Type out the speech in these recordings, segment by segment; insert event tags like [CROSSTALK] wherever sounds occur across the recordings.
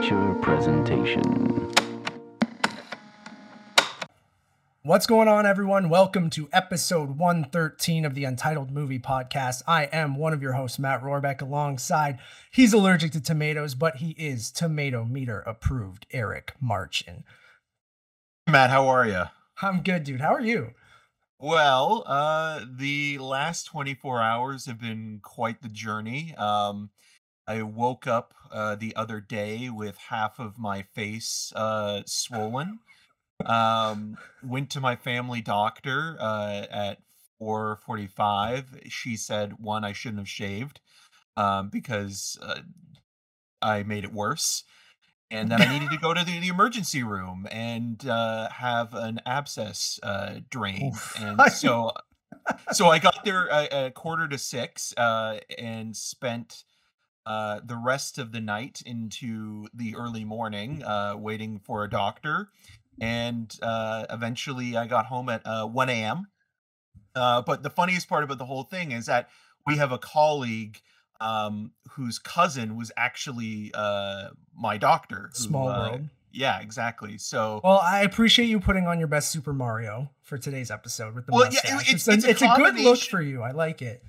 Amateur presentation. What's going on, everyone? Welcome to episode 113 of the Untitled Movie Podcast. I am one of your hosts, Matt Rohrbeck, alongside he's allergic to tomatoes, but he is tomato meter approved, Eric Marchin. Matt, how are you? I'm good, dude. How are you? Well, uh, the last 24 hours have been quite the journey. Um, I woke up uh, the other day with half of my face uh, swollen. Um, went to my family doctor uh, at 4:45. She said one, I shouldn't have shaved um, because uh, I made it worse, and that I needed to [LAUGHS] go to the, the emergency room and uh, have an abscess uh, drained. [LAUGHS] And so, so I got there a, a quarter to six uh, and spent uh, the rest of the night into the early morning uh, waiting for a doctor. And uh, eventually I got home at uh, 1 a.m. Uh, but the funniest part about the whole thing is that we have a colleague um, whose cousin was actually uh, my doctor. who, Small world. Yeah, exactly. So Well, I appreciate you putting on your best Super Mario for today's episode with the Well, yeah, mustache. it- it's, it's- it's a it's a good look for you. I like it.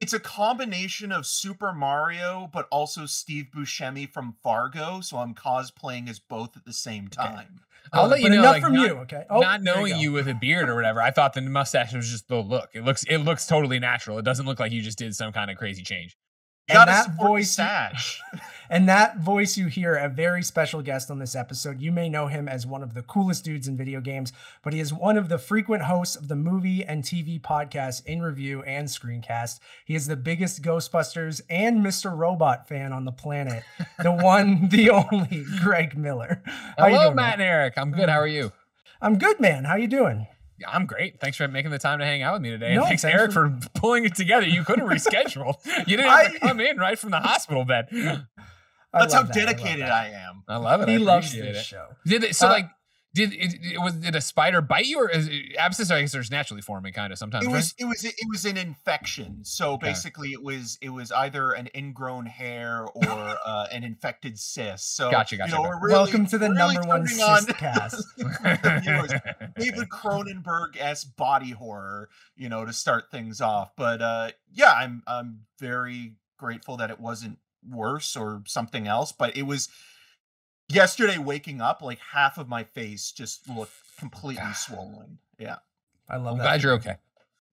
It's a combination of Super Mario, but also Steve Buscemi from Fargo. So I'm cosplaying as both at the same time. I'll Uh, let you know, enough like, from not- you, okay? Oh, not knowing go. you, with a beard or whatever, I thought the mustache was just the look. It looks it looks totally natural. It doesn't look like you just did some kind of crazy change. And that voice- stash. [LAUGHS] And that voice you hear, a very special guest on this episode. You may know him as one of the coolest dudes in video games, but he is one of the frequent hosts of the movie and TV podcast In Review and Screencast. He is the biggest Ghostbusters and Mr. Robot fan on the planet. The [LAUGHS] one, the only, Greg Miller. How you Hello, doing, Matt and Eric. I'm good. How are you? I'm good, man. How you doing? Yeah, I'm great. Thanks for making the time to hang out with me today. No, thanks, thanks Eric, for- for... pulling it together. You could have rescheduled. [LAUGHS] You didn't have to come in right from the hospital bed. [LAUGHS] That's how that. Dedicated that. I am. I love it. He I loves this it. show. Did it, so Uh, like did it, it was did a spider bite you or is it, abscess? I guess there's naturally forming kind of sometimes. It right? was it was it was an infection. So Okay. basically, it was it was either an ingrown hair or uh, an infected cyst. So Gotcha, gotcha, You know, gotcha. we're really, Welcome to the we're really number one turning on cyst [LAUGHS] cast. [LAUGHS] David Cronenberg s body horror, you know, to start things off. But uh yeah, I'm I'm very grateful that it wasn't worse or something else. But it was yesterday waking up, like half of my face just looked completely swollen. Yeah. I love I'm that. glad you're okay.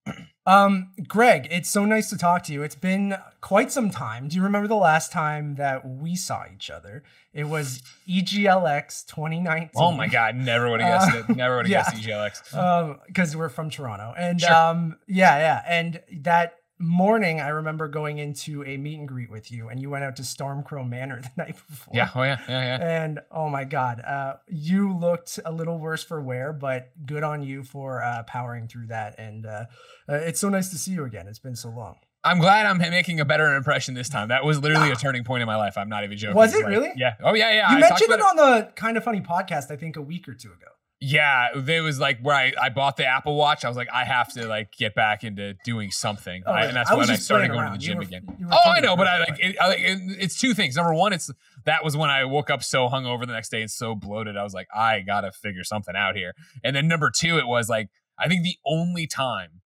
[CLEARS THROAT] Um, Greg, it's so nice to talk to you. It's been quite some time. Do you remember the last time that we saw each other? It was EGLX 2019. Oh my god, never would have guessed Uh, it. Never would have [LAUGHS] yeah. guessed EGLX. Um, because we're from Toronto, and Sure. um, yeah, yeah, and that morning I remember going into a meet and greet with you, and you went out to Stormcrow Manor [LAUGHS] the night before. Yeah, oh yeah, yeah, yeah. And oh my God, uh, you looked a little worse for wear, but good on you for uh, powering through that. And uh, uh, it's so nice to see you again. It's been so long. I'm glad I'm making a better impression this time. That was literally a turning point in my life. I'm not even joking. Was it Like, really? Yeah. Oh yeah, yeah. you I mentioned it about on the Kinda Funny podcast, I think, a week or two ago. Yeah, there was like where I, I bought the Apple Watch. I was like, I have to like get back into doing something, Oh, I- and that's I when I started going to the gym were- again. Oh, I know, but I like it, I, like, it, it's two things. Number one, it's that was when I woke up so hungover the next day and so bloated. I was like, I gotta figure something out here. And then number two, it was like I think the only time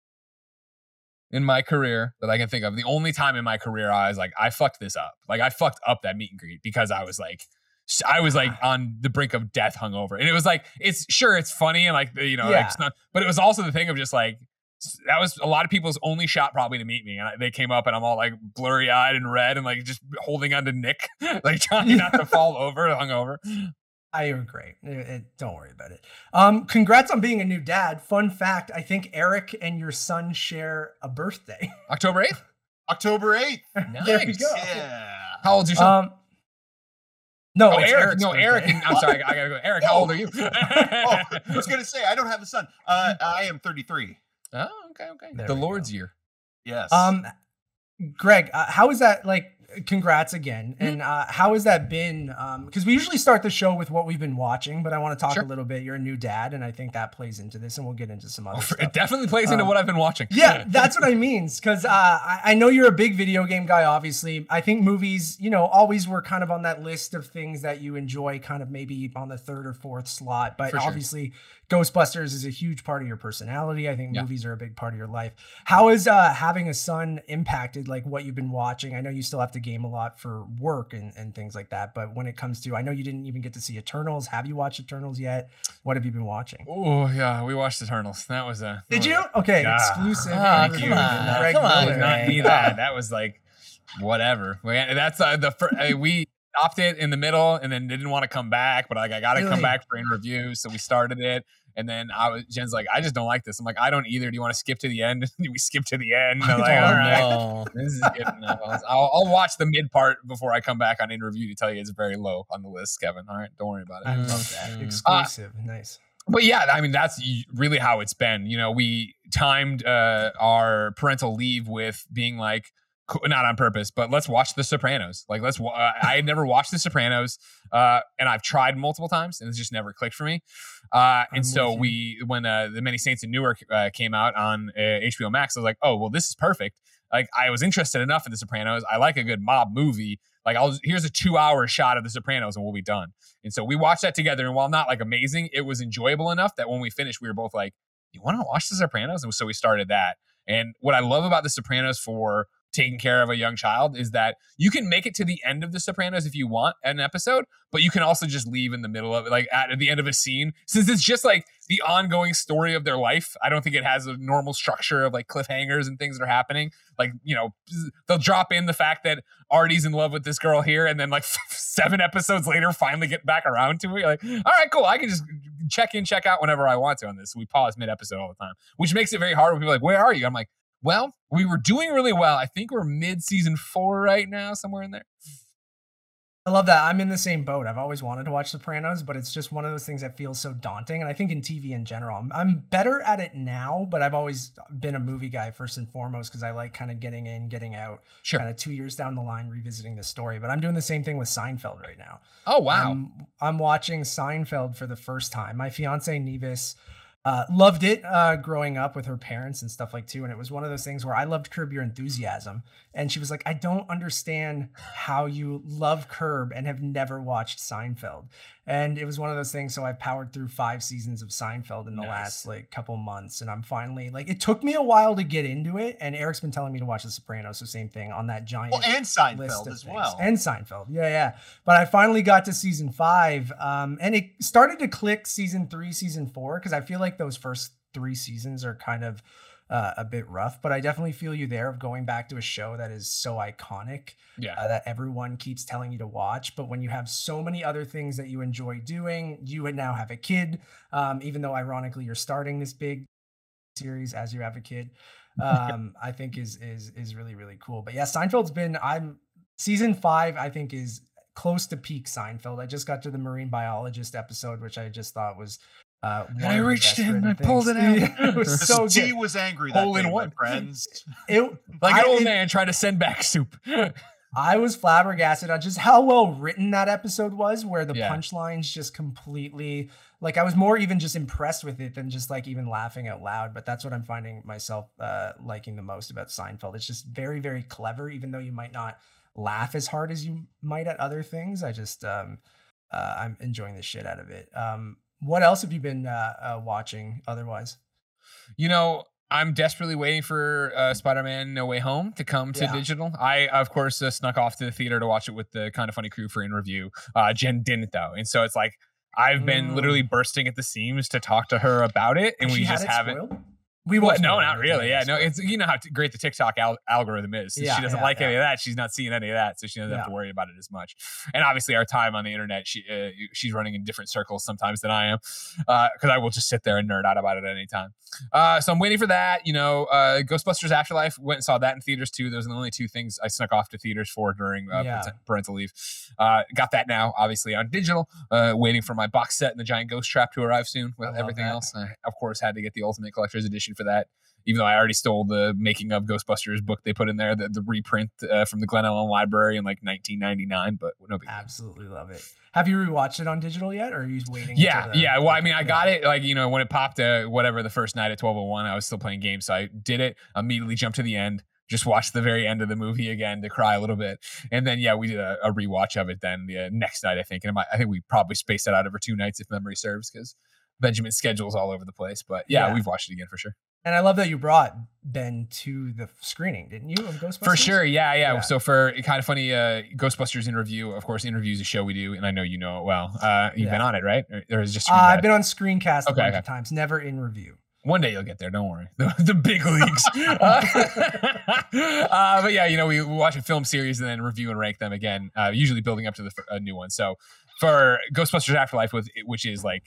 in my career that I can think of, the only time in my career I was like, I fucked this up. Like I fucked up that meet and greet because I was like. S- I was like on the brink of death hungover. And it was like, it's sure it's funny and like, you know, Yeah. like, it's not, but it was also the thing of just like, that was a lot of people's only shot probably to meet me. And I, they came up and I'm all like blurry eyed and red and like just holding onto Nick, [LAUGHS] like trying not to fall [LAUGHS] over hungover. I agree. It- it- don't worry about it. Um, congrats on being a new dad. Fun fact: I think Eric and your son share a birthday. October 8th? [LAUGHS] October 8th. there we Nice. go. Yeah. How old's your son? Um, no, oh, Eric. Eric's No, Eric. I'm [LAUGHS] sorry. I gotta go. Eric, how old are you? [LAUGHS] oh, I was gonna say I don't have a son. Uh, I am 33. oh, okay, okay. There the Lord's go. year. Yes. Um, Greg, uh, how is that like? Congrats again. And uh, how has that been? Because we usually start the show with what we've been watching, but I want to talk Sure. a little bit. You're a new dad, and I think that plays into this, and we'll get into some other Oh, [LAUGHS] stuff. It definitely plays into Um, what I've been watching. Yeah, [LAUGHS] that's what I mean. Because uh, I, I know you're a big video game guy, obviously. I think movies, you know, always were kind of on that list of things that you enjoy, kind of maybe on the third or fourth slot. But sure. obviously, Ghostbusters is a huge part of your personality. I think Yeah. movies are a big part of your life. How is uh, having a son impacted like what you've been watching? I know you still have to game a lot for work and, and things like that. But when it comes to, I know you didn't even get to see Eternals. Have you watched Eternals yet? What have you been watching? Oh yeah, we watched Eternals. That was a. Did you? Okay, Yeah. exclusive. Ah, interview come on, Greg come on, not me that. That was like whatever. We- That's uh, the fir- uh, we stopped it in the middle and then didn't want to come back, but like I got to Really? come back for in review, so we started it. And then I was Jen's like, I just don't like this. I'm like, I don't either. Do you want to skip to the end? [LAUGHS] we skip to the end. Like, Oh, all right. no. This is good enough. I'll, I'll watch the mid part before I come back on in review to tell you it's very low on the list, Kevin. All right, don't worry about it. I love that. Mm. Exclusive. nice. but yeah, I mean that's really how it's been. You know, we timed uh, our parental leave with being like, not on purpose, but let's watch The Sopranos. Like, let's. Uh, I had never watched The Sopranos, uh, and I've tried multiple times, and it's just never clicked for me. Uh, and so we, when uh, the Many Saints in Newark uh, came out on uh, HBO Max, I was like, oh well, this is perfect. Like, I was interested enough in The Sopranos. I like a good mob movie. Like, I'll here's a two hour shot of The Sopranos, and we'll be done. And so we watched that together. And while not like amazing, it was enjoyable enough that when we finished, we were both like, You want to watch The Sopranos? And so we started that. And what I love about The Sopranos for taking care of a young child is that you can make it to the end of The Sopranos if you want an episode, but you can also just leave in the middle of it, like at the end of a scene. Since it's just like the ongoing story of their life, I don't think it has a normal structure of like cliffhangers and things that are happening. Like, you know, they'll drop in the fact that Artie's in love with this girl here, and then like [LAUGHS] seven episodes later, finally get back around to it. You're like, all right, cool. I can just check in, check out whenever I want to on this. We pause mid episode all the time, which makes it very hard when people are like, where are you? I'm like, well, we were doing really well. I think we're mid season four right now, somewhere in there. I love that. I'm in the same boat. I've always wanted to watch Sopranos, but it's just one of those things that feels so daunting. And I think in TV in general, I'm, I'm better at it now, but I've always been a movie guy first and foremost because I like kind of getting in, getting out, Sure. kind of two years down the line, revisiting the story. But I'm doing the same thing with Seinfeld right now. Oh wow. I'm, I'm watching Seinfeld for the first time. My fiance Nevis uh, loved it uh, growing up with her parents and stuff like too. And it was one of those things where I loved Curb Your Enthusiasm, and she was like, "I don't understand how you love Curb and have never watched Seinfeld." And it was one of those things. So I powered through five seasons of Seinfeld in the Nice. last like couple months, and I'm finally like, it took me a while to get into it. And Eric's been telling me to watch The Sopranos, so same thing on that giant Well, and list Seinfeld as things. well. And Seinfeld. Yeah, yeah. But I finally got to season five. Um, and it started to click season three, season four, because I feel like those first three seasons are kind of uh, a bit rough. But I definitely feel you there of going back to a show that is so iconic yeah. uh, that everyone keeps telling you to watch. But when you have so many other things that you enjoy doing, you would now have a kid, um, even though ironically you're starting this big series as you have a kid. [LAUGHS] Um, I think is is is really really cool. But yeah, Seinfeld's been I'm season five. I think is close to peak Seinfeld. I just got to the marine biologist episode, which I just thought was. Uh, And I reached in, I pulled things. it out. [LAUGHS] Yeah, it was so T good. was angry that Hole in one. friends. [LAUGHS] It, Like an old it- man trying to send back soup. [LAUGHS] I was flabbergasted on just how well written that episode was, where the Yeah. punchlines just completely like I was more even just impressed with it than just like even laughing out loud. But that's what I'm finding myself uh, liking the most about Seinfeld. It's just very, very clever, even though you might not laugh as hard as you might at other things. I just um, uh, I'm enjoying the shit out of it. Um, what else have you been uh, uh, watching otherwise? You know, I'm desperately waiting for uh, Spider-Man: No Way Home to come to Yeah. digital. I, of course, uh, snuck off to the theater to watch it with the Kinda Funny crew for in review. Uh, Jen didn't though, and so it's like I've been literally bursting at the seams to talk to her about it, and we just haven't. spoiled? We What? won't No, not really. Yeah, no, it's you know how t- great the TikTok al- algorithm is. Since Yeah, she doesn't yeah, like yeah. any of that. She's not seeing any of that, so she doesn't have to worry about it as much. And obviously, our time on the internet, she uh, she's running in different circles sometimes than I am, because I will just sit there and nerd out about it at any time. Uh, so I'm waiting for that. You know, uh, Ghostbusters Afterlife went and saw that in theaters too. Those are the only two things I snuck off to theaters for during uh, parental leave. Uh, got that now, obviously on digital. Uh, waiting for my box set and the giant ghost trap to arrive soon with everything that. else. I, of course, had to get the Ultimate Collector's Edition for that. Even though I already stole the making of Ghostbusters book they put in there, the, the reprint uh, from the Glen Ellyn Library in like 1999, but no big. Absolutely love it. Have you rewatched it on digital yet, or are you waiting? Yeah, the- yeah. Well, I mean, I got it like you know when it popped, uh, whatever the first night at twelve oh one, I was still playing games, so I did it. Immediately jumped to the end, just watched the very end of the movie again to cry a little bit, and then yeah, we did a, a rewatch of it then the uh, next night I think, and I think we probably spaced it out over two nights if memory serves because Benjamin's schedule's all over the place. But yeah, Yeah. we've watched it again for sure. And I love that you brought Ben to the screening, didn't you? Of Ghostbusters. For sure, yeah, yeah, Yeah. So for Kinda Funny, uh, Ghostbusters interview. Of course, interviews a show we do, and I know you know it well. Uh, you've been on it, right? Or, or is just Uh, I've been on screencast a Okay, bunch okay. of times, never in review. One day you'll get there. Don't worry. [LAUGHS] The, the big [LAUGHS] leagues. uh, [LAUGHS] uh, but yeah, you know, we, we watch a film series and then review and rank them again, uh, usually building up to the a new one. So for Ghostbusters Afterlife, with which is like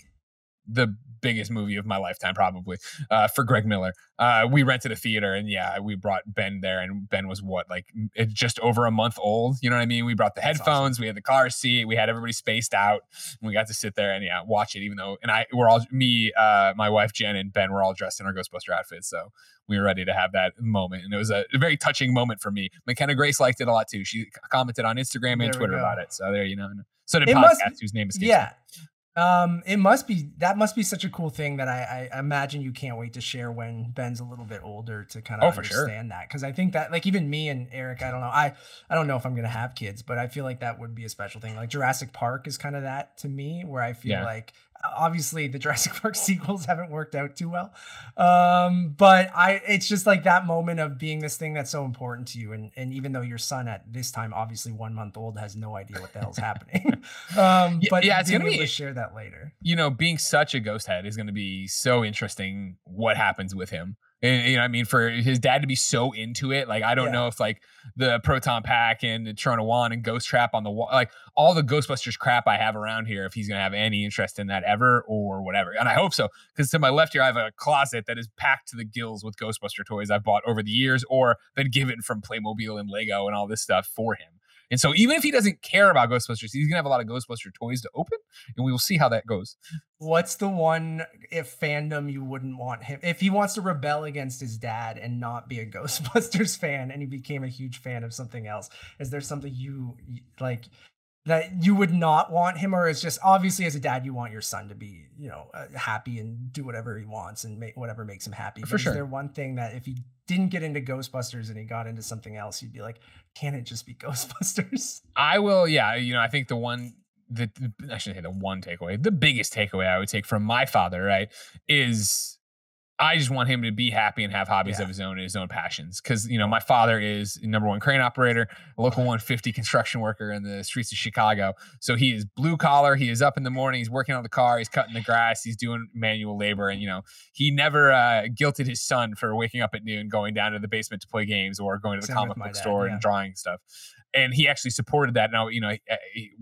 the biggest movie of my lifetime, probably uh, for Greg Miller. Uh, we rented a theater and yeah, we brought Ben there, and Ben was what like m- just over a month old. You know what I mean? We brought the That's awesome. headphones, we had the car seat, we had everybody spaced out, and we got to sit there and yeah, watch it. Even though, and I, we're all me, uh, my wife Jen, and Ben were all dressed in our Ghostbuster outfits, so we were ready to have that moment, and it was a, very touching moment for me. McKenna Grace liked it a lot too. She commented on Instagram and we Twitter about it. So there, you know. So did It podcast, must- whose name escapes me. Um, it must be that must be such a cool thing that I, I imagine you can't wait to share when Ben's a little bit older to kind of Oh, for sure. understand that. Because I think that like even me and Eric, I don't know, I I don't know if I'm gonna have kids, but I feel like that would be a special thing. Like Jurassic Park is kind of that to me, where I feel Yeah. like obviously the Jurassic Park [LAUGHS] sequels haven't worked out too well. Um, but I it's just like that moment of being this thing that's so important to you. And and even though your son at this time, obviously one month old, has no idea what the hell's happening. [LAUGHS] um, but yeah, it's gonna be- to share that later. you know, being such a ghost head is going to be so interesting. What happens with him? And, you know, I mean, for his dad to be so into it, like I don't Yeah. know if like the proton pack and the Trona One and Ghost Trap on the wall, like all the Ghostbusters crap I have around here, if he's going to have any interest in that ever or whatever. And I hope so, because to my left here, I have a closet that is packed to the gills with Ghostbuster toys I've bought over the years or been given from Playmobil and Lego and all this stuff for him. And so even if he doesn't care about Ghostbusters, he's gonna have a lot of Ghostbuster toys to open, and we will see how that goes. What's the one if fandom you wouldn't want him if he wants to rebel against his dad and not be a [LAUGHS] Ghostbusters fan and he became a huge fan of something else? Is there something you like that you would not want him, or is just obviously as a dad you want your son to be you know uh, happy and do whatever he wants and make whatever makes him happy? For sure. Is there one thing that if he didn't get into Ghostbusters and he got into something else, you'd be like, can it just be [LAUGHS] Ghostbusters? I will, yeah. You know, I think the one, the- I shouldn't say the one takeaway, the biggest takeaway I would take from my father, right, is I just want him to be happy and have hobbies Yeah. of his own and his own passions. Because you know, my father is number one crane operator, a local 150 construction worker in the streets of Chicago. So he is blue collar. He is up in the morning. He's working on the car. He's cutting the grass. He's doing manual labor. And you know, he never uh, guilted his son for waking up at noon, going down to the basement to play games or going to the Same comic book dad, store yeah. and drawing stuff. And he actually supported that. Now, you know, eh,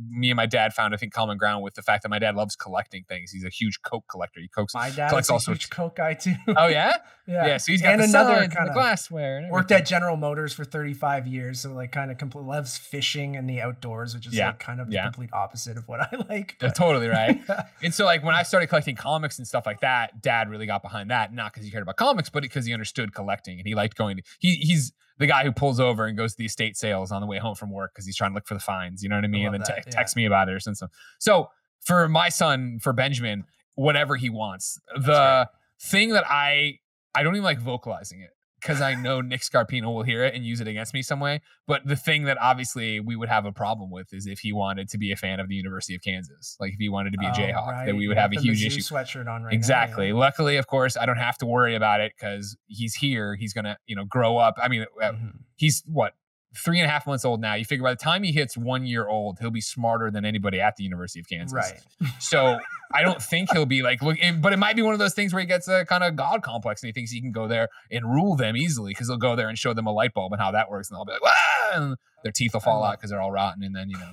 me and my dad found, I think, common ground with the fact that my dad loves collecting things. He's a huge Coke collector. He cokes. My dad Collects is a all huge sorts- Coke guy too. [LAUGHS] Oh yeah, [LAUGHS] yeah. yeah. So he's got And the another kinda glassware. And worked at General Motors for 35 years, so like kind of complete loves fishing and the outdoors, which is Yeah, like kind of yeah. the complete opposite of what I [LAUGHS] like. Uh, but- totally right. And so, like, when I started collecting comics and stuff like that, Dad really got behind that. Not because he cared about comics, but because he understood collecting and he liked going to. He he's the guy who pulls over and goes to the estate sales on the way home from work because he's trying to look for the finds. You know what I mean? love and then te- yeah. text me about it or something. So for my son, for Benjamin, whatever he wants, the thing that I I don't even like vocalizing it because I know Nick Scarpino will hear it and use it against me some way. But the thing that obviously we would have a problem with is if he wanted to be a fan of the University of Kansas, like if he wanted to be a Oh, Jayhawk, right, that we would you have a huge Mizzou issue. Sweatshirt on right now, exactly. yeah. Luckily, of course, I don't have to worry about it because he's here. He's gonna, you know, grow up. I mean, uh, Mhm. he's what three and a half months old now. You figure by the time he hits one year old, he'll be smarter than anybody at the University of Kansas. Right. So I don't think he'll be like look, but it might be one of those things where he gets a kind of god complex and he thinks he can go there and rule them easily because he'll go there and show them a light bulb and how that works, and they'll be like, ah, and their teeth will fall out because they're all rotten, and then you know.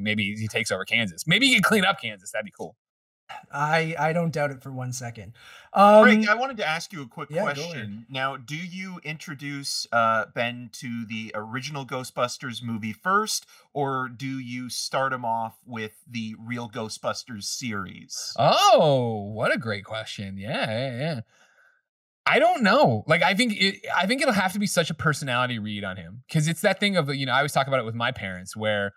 Maybe he takes over Kansas. Maybe he can clean up Kansas. That'd be cool. I I don't doubt it for one second. Um, Greg, I wanted to ask you a quick yeah, question. Now, do you introduce uh, Ben to the original Ghostbusters movie first, or do you start him off with the real Ghostbusters series? Oh, what a great question. Yeah, yeah, yeah. I don't know. Like I think it I think it'll have to be such a personality read on him cuz it's that thing of you know I always talk about it with my parents where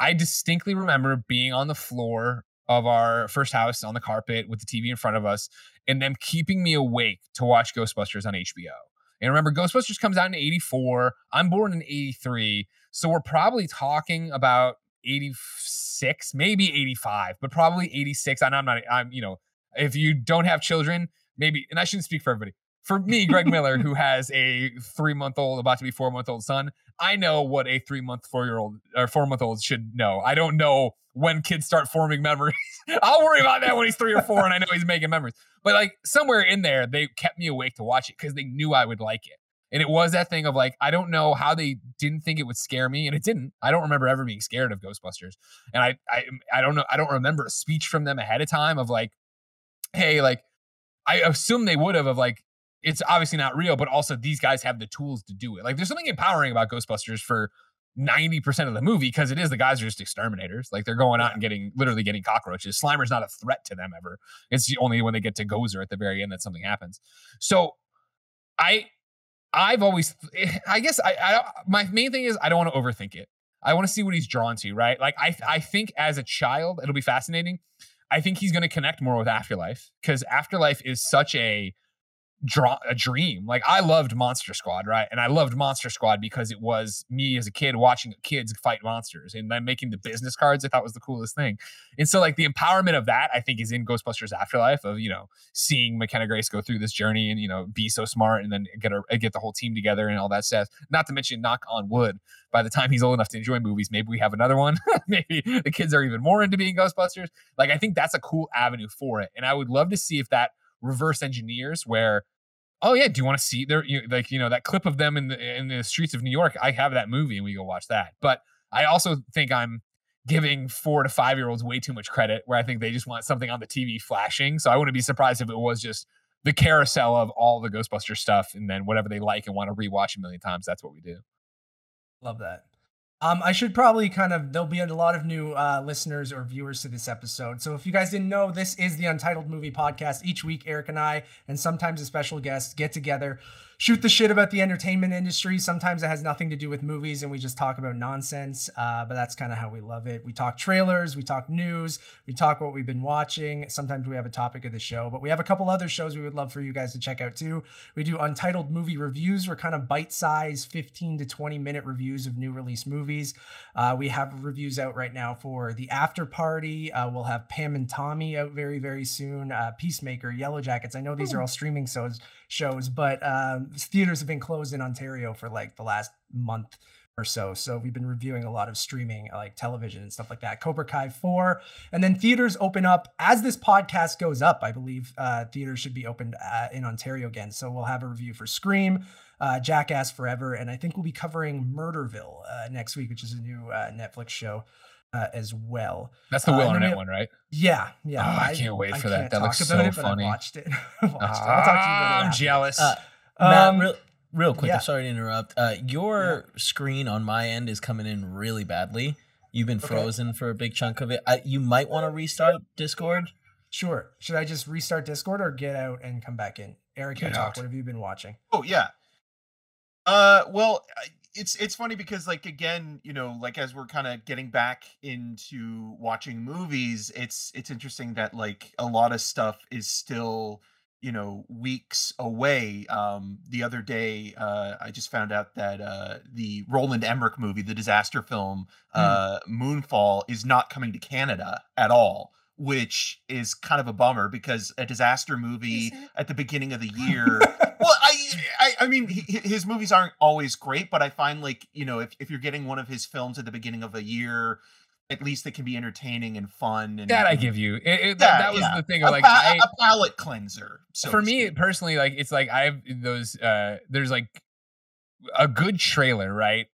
I distinctly remember being on the floor of our first house on the carpet with the TV in front of us and them keeping me awake to watch Ghostbusters on HBO. And remember Ghostbusters comes out in 84, I'm born in 83, so we're probably talking about 86, maybe 85, but probably 86. And I'm not I'm you know, if you don't have children, maybe, and I shouldn't speak for everybody. For me, Greg Miller, who [LAUGHS] has a three month old, about to be four month old son, I know what a three month, four year old or four month old should know. I don't know when kids start forming memories. [LAUGHS] I'll worry about that when he's three or four and I know he's making memories. But like somewhere in there, they kept me awake to watch it because they knew I would like it. And it was that thing of like, I don't know how they didn't think it would scare me, and it didn't. I don't remember ever being scared of Ghostbusters. And I I I don't know, I don't remember a speech from them ahead of time of like, hey, like I assume they would have of like it's obviously not real, but also these guys have the tools to do it. Like there's something empowering about Ghostbusters for 90% of the movie because it is the guys are just exterminators. Like they're going out and getting literally getting cockroaches. Slimer's not a threat to them ever. It's only when they get to Gozer at the very end that something happens. So I I've always eh, I guess I, I my main thing is I don't want to overthink it. I want to see what he's drawn to, right? Like I I think as a child it'll be fascinating. I think he's going to connect more with Afterlife because Afterlife is such a draw a dream. Like I loved Monster Squad, right? And I loved Monster Squad because it was me as a kid watching kids fight monsters and then making the business cards. I thought was the coolest thing. And so like the empowerment of that, I think, is in Ghostbusters Afterlife of you know seeing McKenna Grace go through this journey and you know be so smart and then get a, get the whole team together and all that stuff. Not to mention, knock on wood, by the time he's old enough to enjoy movies, maybe we have another one. [LAUGHS] maybe the kids are even more into being Ghostbusters. Like I think that's a cool avenue for it, and I would love to see if that reverse engineers where oh yeah do you want to see there you, like you know that clip of them in the in the streets of new york? I have that movie and we go watch that. But i also think i'm giving four to five year olds way too much credit where i think they just want something on the tv flashing. So i wouldn't be surprised if it was just the carousel of all the ghostbuster stuff and then whatever they like and want to rewatch a million times that's what we do. Love that. Um, I should probably kind of there'll be a lot of new uh, listeners or viewers to this episode. So if you guys didn't know, this is the Untitled Movie Podcast. Each week, Eric and I, and sometimes a special guest, get together, shoot the shit about the entertainment industry. Sometimes it has nothing to do with movies, and we just talk about nonsense. Uh, but that's kind of how we love it. We talk trailers, we talk news, we talk what we've been watching. Sometimes we have a topic of the show, but we have a couple other shows we would love for you guys to check out too. We do Untitled Movie Reviews. We're kind of bite-sized, 15 to 20 minute reviews of new release movies. Uh, we have reviews out right now for The After Party. Uh, we'll have Pam and Tommy out very, very soon. Uh, Peacemaker, Yellow Jackets. I know these are all streaming shows, shows but um, theaters have been closed in Ontario for like the last month or so. So we've been reviewing a lot of streaming, like television and stuff like that. Cobra Kai 4. And then theaters open up as this podcast goes up. I believe uh, theaters should be opened uh, in Ontario again. So we'll have a review for Scream uh, Jackass Forever, and I think we'll be covering Murderville uh, next week, which is a new uh, Netflix show. Uh, as well. That's the Will uh, Arnett one, right? Yeah, yeah. Oh, I can't wait for that. That looks about so it, but I funny. watched it. [LAUGHS] I watched it. I'll talk to you about it Ah, I'm jealous. Uh, Matt, Um, real, real quick, yeah. I'm sorry to interrupt. Uh, your screen on my end is coming in really badly. You've been Okay. frozen for a big chunk of it. I, you might want to restart Discord. Sure. Should I just restart Discord or get out and come back in? Eric, you talk. What have you been watching? Oh yeah. Uh, well, I- it's it's funny because like again, you know, like as we're kind of getting back into watching movies, it's it's interesting that like a lot of stuff is still you know weeks away. Um, the other day, uh, I just found out that uh, the Roland Emmerich movie, the disaster film, uh, Moonfall, is not coming to Canada at all. Which is kind of a bummer because a disaster movie at the beginning of the [LAUGHS] year well, I, I, mean, he, his movies aren't always great, but I find like you know, if, if you're getting one of his films at the beginning of a year, at least it can be entertaining and fun. And that I give you. It, it- Yeah, that, that was yeah. the thing a, of like pa- I, a palate cleanser. so for me speak. personally, like it's like I have those. uh There's like a good trailer, right?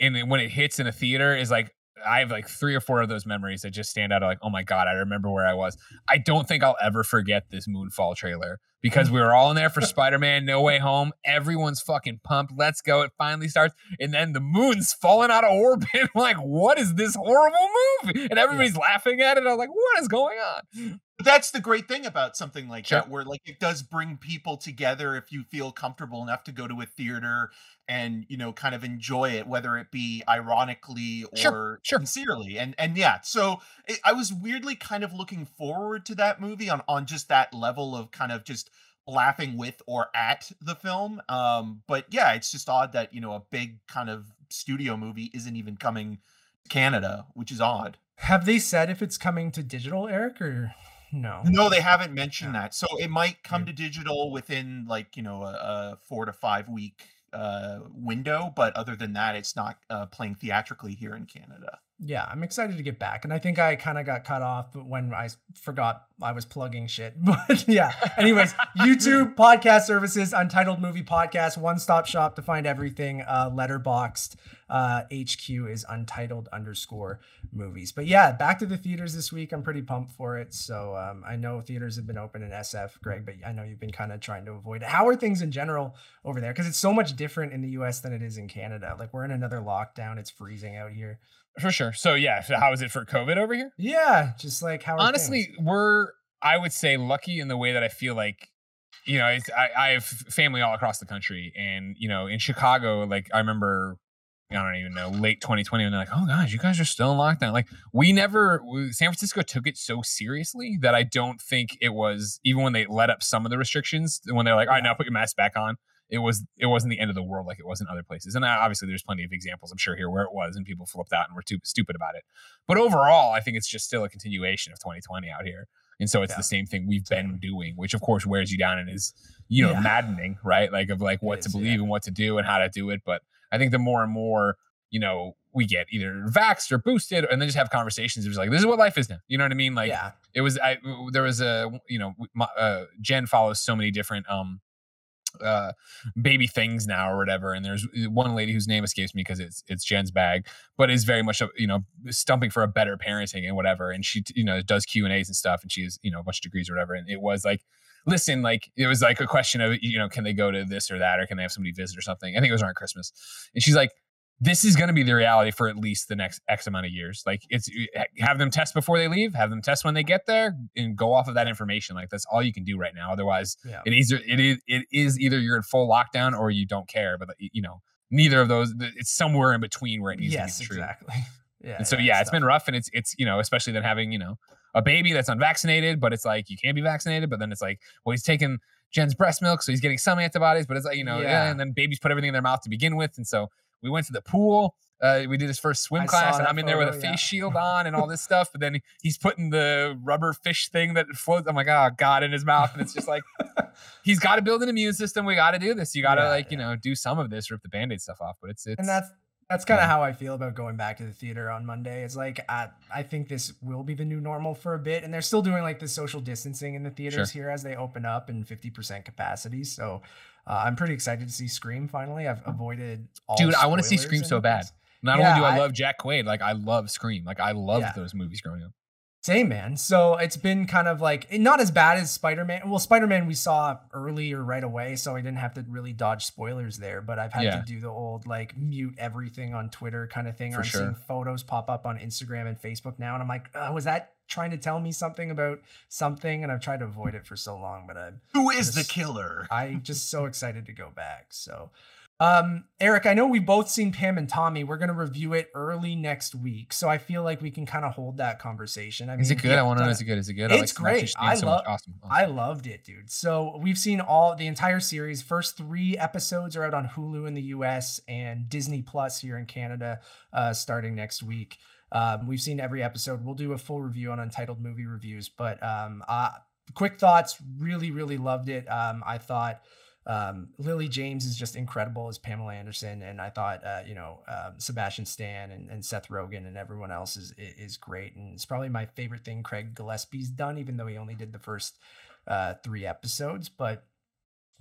And when it hits in a theater, is like I have like three or four of those memories that just stand out. Like, oh my god, I remember where I was. I don't think I'll ever forget this Moonfall trailer because mm. we were all in there for Spider-Man: No Way Home. Everyone's fucking pumped. Let's go! It finally starts, and then the moon's falling out of orbit. I'm [LAUGHS] like, what is this horrible movie? And everybody's laughing at it. I'm like, what is going on? That's the great thing about something like Sure. that, where like it does bring people together if you feel comfortable enough to go to a theater and you know kind of enjoy it, whether it be ironically Sure, or sure. sincerely. And and yeah, so it, I was weirdly kind of looking forward to that movie on on just that level of kind of just laughing with or at the film. Um, but yeah, it's just odd that you know a big kind of studio movie isn't even coming to Canada, which is odd. Have they said if it's coming to digital, Eric, or no? No, they haven't mentioned that. So it might come to digital within like, you know, a, a four to five week uh window, but other than that, it's not uh, playing theatrically here in Canada. Yeah, I'm excited to get back. And I think I kind of got cut off when I forgot I was plugging shit. [LAUGHS] But yeah, anyways, YouTube podcast services, Untitled Movie Podcast, one stop shop to find everything. Uh, Letterboxd uh, HQ is Untitled underscore movies. But yeah, back to the theaters this week. I'm pretty pumped for it. So um, I know theaters have been open in SF, Greg, but I know you've been kind of trying to avoid it. How are things in general over there? Because it's so much different in the US than it is in Canada. Like we're in another lockdown, it's freezing out here. For sure. So yeah, so how is it for COVID over here? Yeah, just like how honestly things? we're i would say lucky in the way that i feel like you know I, I have family all across the country and you know in chicago like i remember i don't even know late 2020 and they're like oh gosh you guys are still in lockdown like we never we- san francisco took it so seriously that i don't think it was even when they let up some of the restrictions when they're like all right now put your mask back on it was it wasn't the end of the world like it was in other places. And uh, obviously there's plenty of examples i'm sure here where it was and people flipped out and were too stupid about it. But overall i think it's just still a continuation of 2020 out here. And so it's Yeah. the same thing we've been doing which of course wears you down and is you know Yeah. maddening right? Like of like what to is, yeah. believe and what to do and how to do it. But i think the more and more you know we get either vaxxed or boosted and then just have conversations it was like this is what life is now. You know what i mean? Like yeah, it was I, there was a you know my, uh, Jen follows so many different um uh baby things now or whatever and there's uh, one lady whose name escapes me because it's it's Jen's bag but is very much a, you know stumping for a better parenting and whatever and she you know does Q and A's and stuff and she has you know a bunch of degrees or whatever and it was like listen like it was like a question of you know can they go to this or that or can they have somebody visit or something? I think it was around Christmas and she's like this is going to be the reality for at least the next X amount of years. Like it's have them test before they leave, have them test when they get there, and go off of that information. Like that's all you can do right now. Otherwise, yeah. it either it is it is either you're in full lockdown or you don't care. But you know, neither of those. It's somewhere in between where it needs yes, to be true. exactly. [LAUGHS] Yeah, And so yeah, it's tough. been rough, and it's it's you know especially then having you know a baby that's unvaccinated, but it's like you can't be vaccinated, but then it's like well he's taking Jen's breast milk, so he's getting some antibodies, but it's like you know yeah, Yeah. and then babies put everything in their mouth to begin with, and so we went to the pool. Uh, we did his first swim I class, and I'm in there with a face yeah. shield [LAUGHS] on and all this stuff. But then he's putting the rubber fish thing that floats. I'm like, oh god, in his mouth, and it's just like [LAUGHS] he's got to build an immune system. We got to do this. You got to Yeah, like you know do some of this, rip the band-aid stuff off. But it's it's and that's that's kind of how I feel about going back to the theater on Monday. It's like I, I think this will be the new normal for a bit, and they're still doing like the social distancing in the theaters here as they open up in fifty percent capacity. So uh, I'm pretty excited to see Scream finally. I've avoided all Dude, I wanna see Scream so bad. Not Yeah, only do I, I- love Jack Quaid, like I love Scream. Like I loved Yeah. those movies growing up. Same man. So it's been kind of like eh, not as bad as Spider Man. Well, Spider Man we saw early or right away, so I didn't have to really dodge spoilers there. But I've had Yeah. to do the old like mute everything on Twitter kind of thing. For I'm seeing photos pop up on Instagram and Facebook now, and I'm like, oh, was that trying to tell me something about something? And I've tried to avoid it for so long, but I'm Who is the killer? I'm just so excited to go back. So, um, Eric, I know we've both seen Pam and Tommy. We're gonna review it early next week, so I feel like we can kind of hold that conversation. I mean, Is it good? I want to know. Is it good? Is it good? It's I like great. I so love- Awesome. awesome. I loved it, dude. So we've seen all the entire series. First three episodes are out on Hulu in the US and Disney Plus here in Canada, uh, starting next week. Um, we've seen every episode. We'll do a full review on Untitled Movie Reviews, but um, uh, quick thoughts. Really, really loved it. Um, I thought um, Lily James is just incredible as Pamela Anderson, and I thought uh, you know um, Sebastian Stan and, and Seth Rogen and everyone else is is great, and it's probably my favorite thing Craig Gillespie's done, even though he only did the first uh, three episodes. But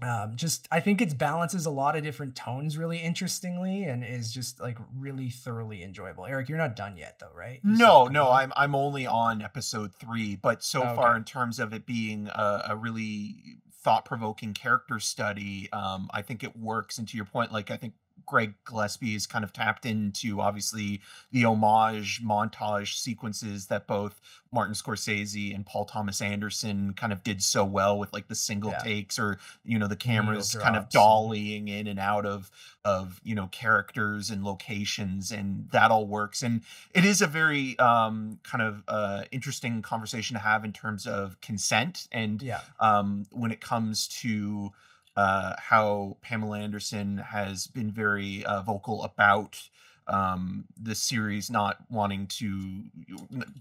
um, just I think it balances a lot of different tones really interestingly, and is just like really thoroughly enjoyable. Eric, you're not done yet, though, right? You No, no, I'm I'm only on episode three, but so Oh, far in terms of it being a, a really thought-provoking character study, um, I think it works. And to your point, like I think Craig Gillespie has kind of tapped into obviously the homage montage sequences that both Martin Scorsese and Paul Thomas Anderson kind of did so well with like the single Yeah. takes or you know the cameras kind of dollying in and out of of you know characters and locations and that all works and it is a very um kind of uh interesting conversation to have in terms of consent and Yeah. um, when it comes to uh, how Pamela Anderson has been very uh, vocal about um, the series not wanting to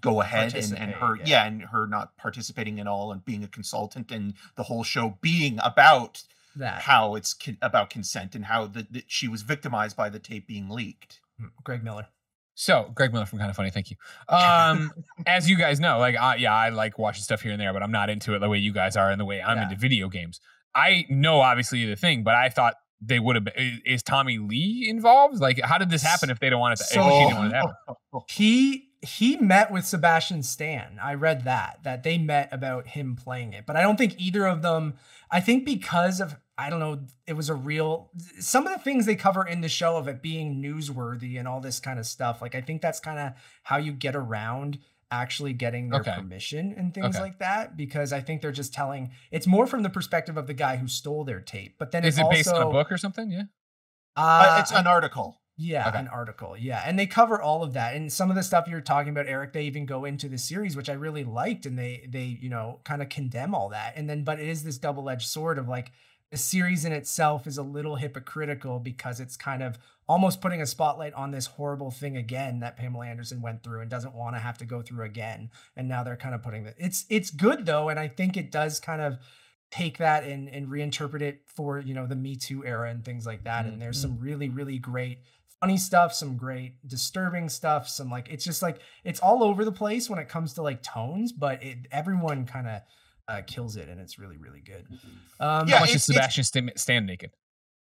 go ahead and, and her yeah. yeah. and her not participating at all and being a consultant and the whole show being about That. how it's con- about consent and how the, that she was victimized by the tape being leaked. Hmm, Greg Miller. So, Greg Miller from Kinda Funny, thank you. Um, [LAUGHS] as you guys know, like, I, yeah, I like watching stuff here and there, but I'm not into it the way you guys are and the way I'm Yeah. into video games. I know obviously the thing, but I thought they would have. been Is, is Tommy Lee involved? Like, how did this happen if they don't want it to? didn't want it to happen? [LAUGHS] He he met with Sebastian Stan. I read that that they met about him playing it, but I don't think either of them. I think because of I don't know, it was a real some of the things they cover in the show of it being newsworthy and all this kind of stuff. Like I think that's kind of how you get around actually getting their Okay. permission and things Okay. like that because I think they're just telling it's more from the perspective of the guy who stole their tape. But then Is it's it based on a book or something? Yeah. Uh, Uh, it's an article. yeah, Okay. an article. Yeah. And they cover all of that. And some of the stuff you're talking about, Eric, they even go into the series, which I really liked. And they they, you know, kind of condemn all that. And then but it is this double-edged sword of like the series in itself is a little hypocritical because it's kind of almost putting a spotlight on this horrible thing again that Pamela Anderson went through and doesn't want to have to go through again. And now they're kind of putting that it's it's good though, and I think it does kind of take that and and reinterpret it for you know the Me Too era and things like that. And there's some really really great funny stuff, some great disturbing stuff, some like it's just like it's all over the place when it comes to like tones, but it everyone kind of uh, kills it and it's really really good. Um, Yeah, How much it's- is Sebastian Stan, Stan naked?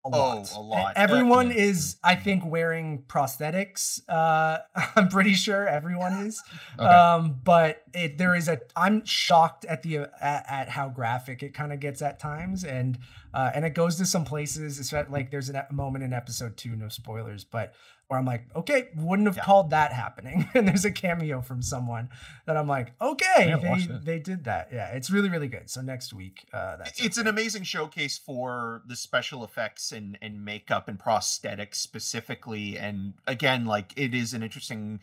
A Oh, lot. a lot. Everyone Yeah. is, I think, wearing prosthetics. Uh, [LAUGHS] I'm pretty sure everyone is. [LAUGHS] Okay. Um, but it, there is a. I'm shocked at the uh, at, at how graphic it kind of gets at times, and uh, and it goes to some places. It's like there's a moment in episode two, no spoilers, but where I'm like, okay, wouldn't have Yeah. called that happening. [LAUGHS] and there's a cameo from someone that I'm like, okay, they they did that. Yeah, it's really really good. So next week, uh, that's it's an amazing showcase for the special effects and and makeup and prosthetics specifically and again like it is an interesting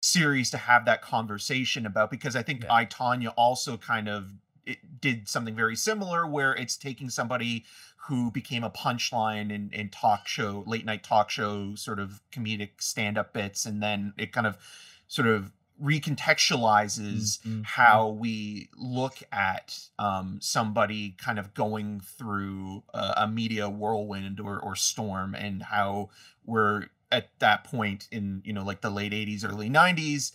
series to have that conversation about because i think Yeah. i Tonya also kind of it did something very similar where it's taking somebody who became a punchline in, in talk show late night talk show sort of comedic stand-up bits and then it kind of sort of recontextualizes Mhm. how we look at um, somebody kind of going through a, a media whirlwind or, or storm and how we're at that point in you know like the late 80s early 90s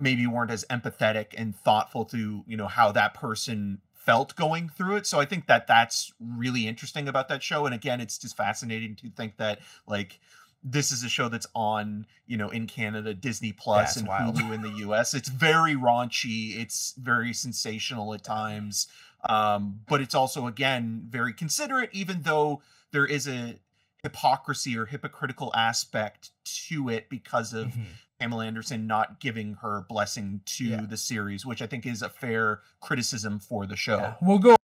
maybe weren't as empathetic and thoughtful to you know how that person felt going through it. So i think that that's really interesting about that show. And again it's just fascinating to think that like this is a show that's on you know in canada disney plus and wild. hulu in the us it's very raunchy. It's very sensational at times. Um, but it's also again very considerate even though there is a hypocrisy or hypocritical aspect to it because of Mhm. Pamela Anderson not giving her blessing to Yeah. the series, which I think is a fair criticism for the show. Yeah, we'll go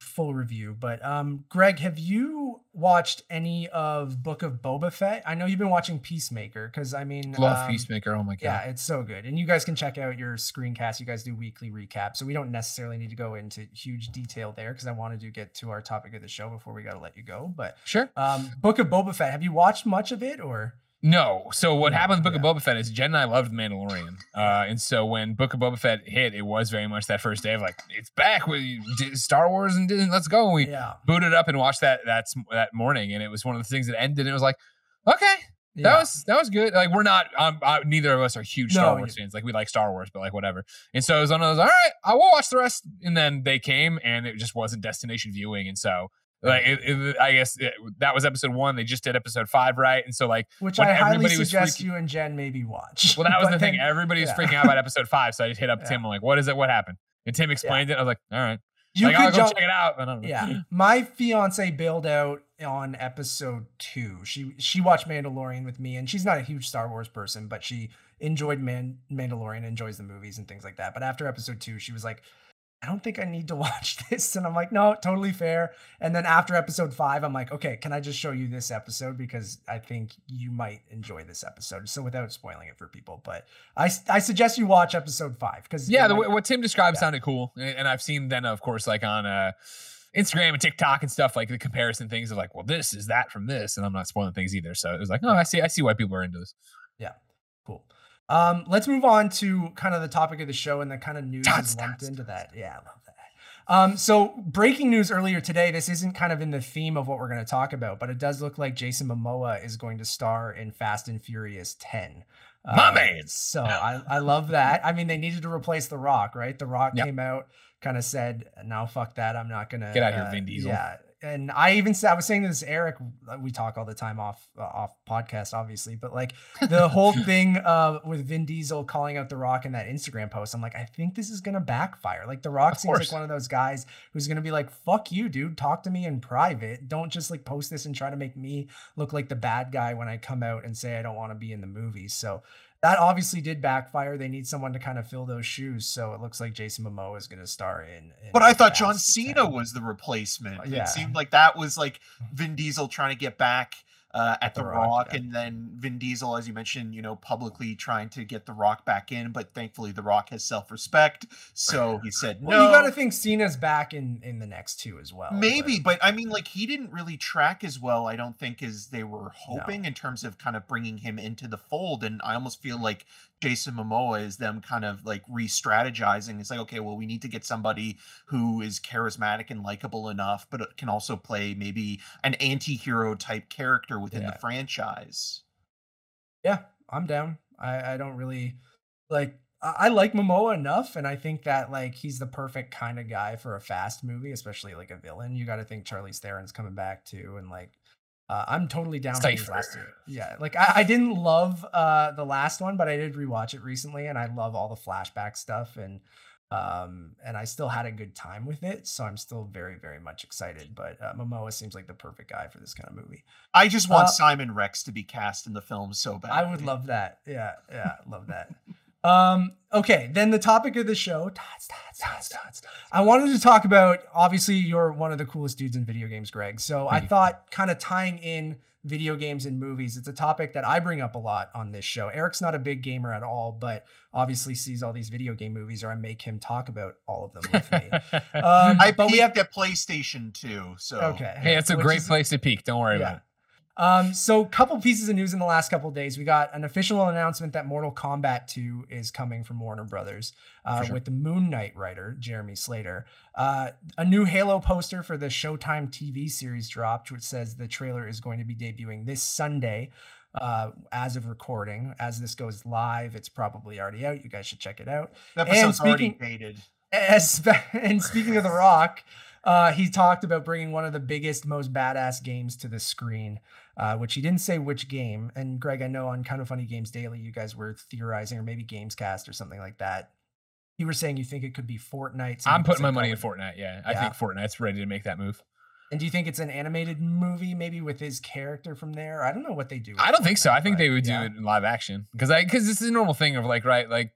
full review, but um, Greg, have you watched any of Book of Boba Fett? I know you've been watching Peacemaker because I mean, Love um, Peacemaker. Oh my god. Yeah, it's so good, and you guys can check out your screencast. You guys do weekly recap, so we don't necessarily need to go into huge detail there because I wanted to get to our topic of the show before we got to let you go. But Sure. um, Book of Boba Fett, have you watched much of it or? No. So what No, happened with Book yeah. of Boba Fett is Jen and I loved Mandalorian, uh, and so when Book of Boba Fett hit, it was very much that first day of like it's back with Star Wars and Disney. Let's go. And we Yeah, booted up and watched that that that morning, and it was one of the things that ended. And it was like, okay, that yeah. was that was good. Like we're not, um, uh, neither of us are huge No, Star Wars fans. Like we like Star Wars, but like whatever. And so it was one of those. All right, I will watch the rest. And then they came, and it just wasn't destination viewing, and so. Like it, it, I guess it, that was episode one. They just did episode five, right? And so like which I highly was suggest freaking- you and Jen maybe watch. Well, that [LAUGHS] was the thing. then- Everybody was yeah. freaking out about episode [LAUGHS] five, so I just hit up Yeah. Tim. I'm like, "What is it? What happened?" And Tim explained it. I was like, "All right." You like, could I'll go jump- check it out. but I don't. Yeah, [LAUGHS] my fiance bailed out on episode two. She she watched Mandalorian with me, and she's not a huge Star Wars person, but she enjoyed Man- Mandalorian, enjoys the movies and things like that. But after episode two, she was like, "I don't think I need to [LAUGHS] watch this," and I'm like, "No, totally fair." And then after episode five, I'm like, "Okay, can I just show you this episode because I think you might enjoy this episode." So without spoiling it for people, but I, I suggest you watch episode five because Yeah, the, way- what Tim described Yeah. sounded cool, and and I've seen then, of course, like on uh, Instagram and TikTok and stuff, like the comparison things of like, well, this is that from this, and I'm not spoiling things either. So it was like, oh, I see, I see why people are into this. Yeah, cool. Um, let's move on to kind of the topic of the show and the kind of news Tots, is lumped tots, into that. Yeah, I love that. Um, so breaking news earlier today. This isn't kind of in the theme of what we're going to talk about, but it does look like Jason Momoa is going to star in Fast and Furious 10. My Um, man. So I, I love that. I mean, they needed to replace The Rock, right? The Rock Yep. came out, kind of said, "Now fuck that. I'm not gonna Get out here, uh, Vin Diesel." Yeah, and I even said I was saying to this Eric. We talk all the time off uh, off podcast, obviously, but like the [LAUGHS] whole thing uh, with Vin Diesel calling out The Rock in that Instagram post, I'm like, I think this is gonna backfire. Like The Rock Of seems course. like one of those guys who's gonna be like, "Fuck you, dude. Talk to me in private. Don't just like post this and try to make me look like the bad guy when I come out and say I don't want to be in the movie." So that obviously did backfire. They need someone to kind of fill those shoes. So it looks like Jason Momoa is going to star in. in But I thought John Cena was the replacement. Yeah. It seemed like that was like Vin Diesel trying to get back uh, at The The, Rock, Rock, yeah. and then Vin Diesel, as you mentioned, you know, publicly trying to get The Rock back in. But thankfully, The Rock has self-respect, so [LAUGHS] he said no. Well, you got to think Cena's back in in the next two as well. Maybe, but I mean, like he didn't really track as well. I don't think as they were hoping in terms of kind of bringing him into the fold. And I almost feel like Jason Momoa is them kind of like re-strategizing. It's like, okay, well, we need to get somebody who is charismatic and likable enough, but uh, can also play maybe an anti-hero type character within Yeah. the franchise. yeah, I'm down. I I don't really like. I I like Momoa enough, and I think that like he's the perfect kind of guy for a fast movie, especially like a villain. You got to think Charlize Theron's coming back too, and like uh, I'm totally down Cypher. last two. Yeah, like I, I didn't love uh the last one, but I did rewatch it recently, and I love all the flashback stuff, and um and I still had a good time with it, so I'm still very very much excited. But uh, Momoa seems like the perfect guy for this kind of movie. I just want Uh, Simon Rex to be cast in the film so bad. I would love that. Yeah, yeah, love that. [LAUGHS] Um, okay, then the topic of the show, tots, tots, tots, tots. I wanted to talk about obviously you're one of the coolest dudes in video games, Greg. So I you. thought kind of tying in video games and movies, it's a topic that I bring up a lot on this show. Eric's not a big gamer at all, but obviously sees all these video game movies or I make him talk about all of them with me. [LAUGHS] Um, I but we have peaked at PlayStation 2, so okay. hey, it's a which great is- place to peak. Don't worry about it. Um, so couple pieces of news in the last couple of days. We got an official announcement that Mortal Kombat 2 is coming from Warner Brothers uh, sure. with the Moon Knight writer, Jeremy Slater. Uh, a new Halo poster for the Showtime TV series dropped, which says the trailer is going to be debuting this Sunday. Uh, as of recording, as this goes live, it's probably already out. You guys should check it out. the episode's already speaking- dated. As, and speaking of The Rock, uh, he talked about bringing one of the biggest, most badass games to the screen, uh, which he didn't say which game. And Greg, I know on Kinda Funny Games Daily, you guys were theorizing, or maybe Gamescast or something like that. You were saying you think it could be Fortnite. I'm putting my money in Fortnite. Yeah, I think Fortnite's ready to make that move. And do you think it's an animated movie, maybe with his character from there? I don't know what they do. I don't think so. I think they would do yeah. it in live action because I because this is a normal thing of like right like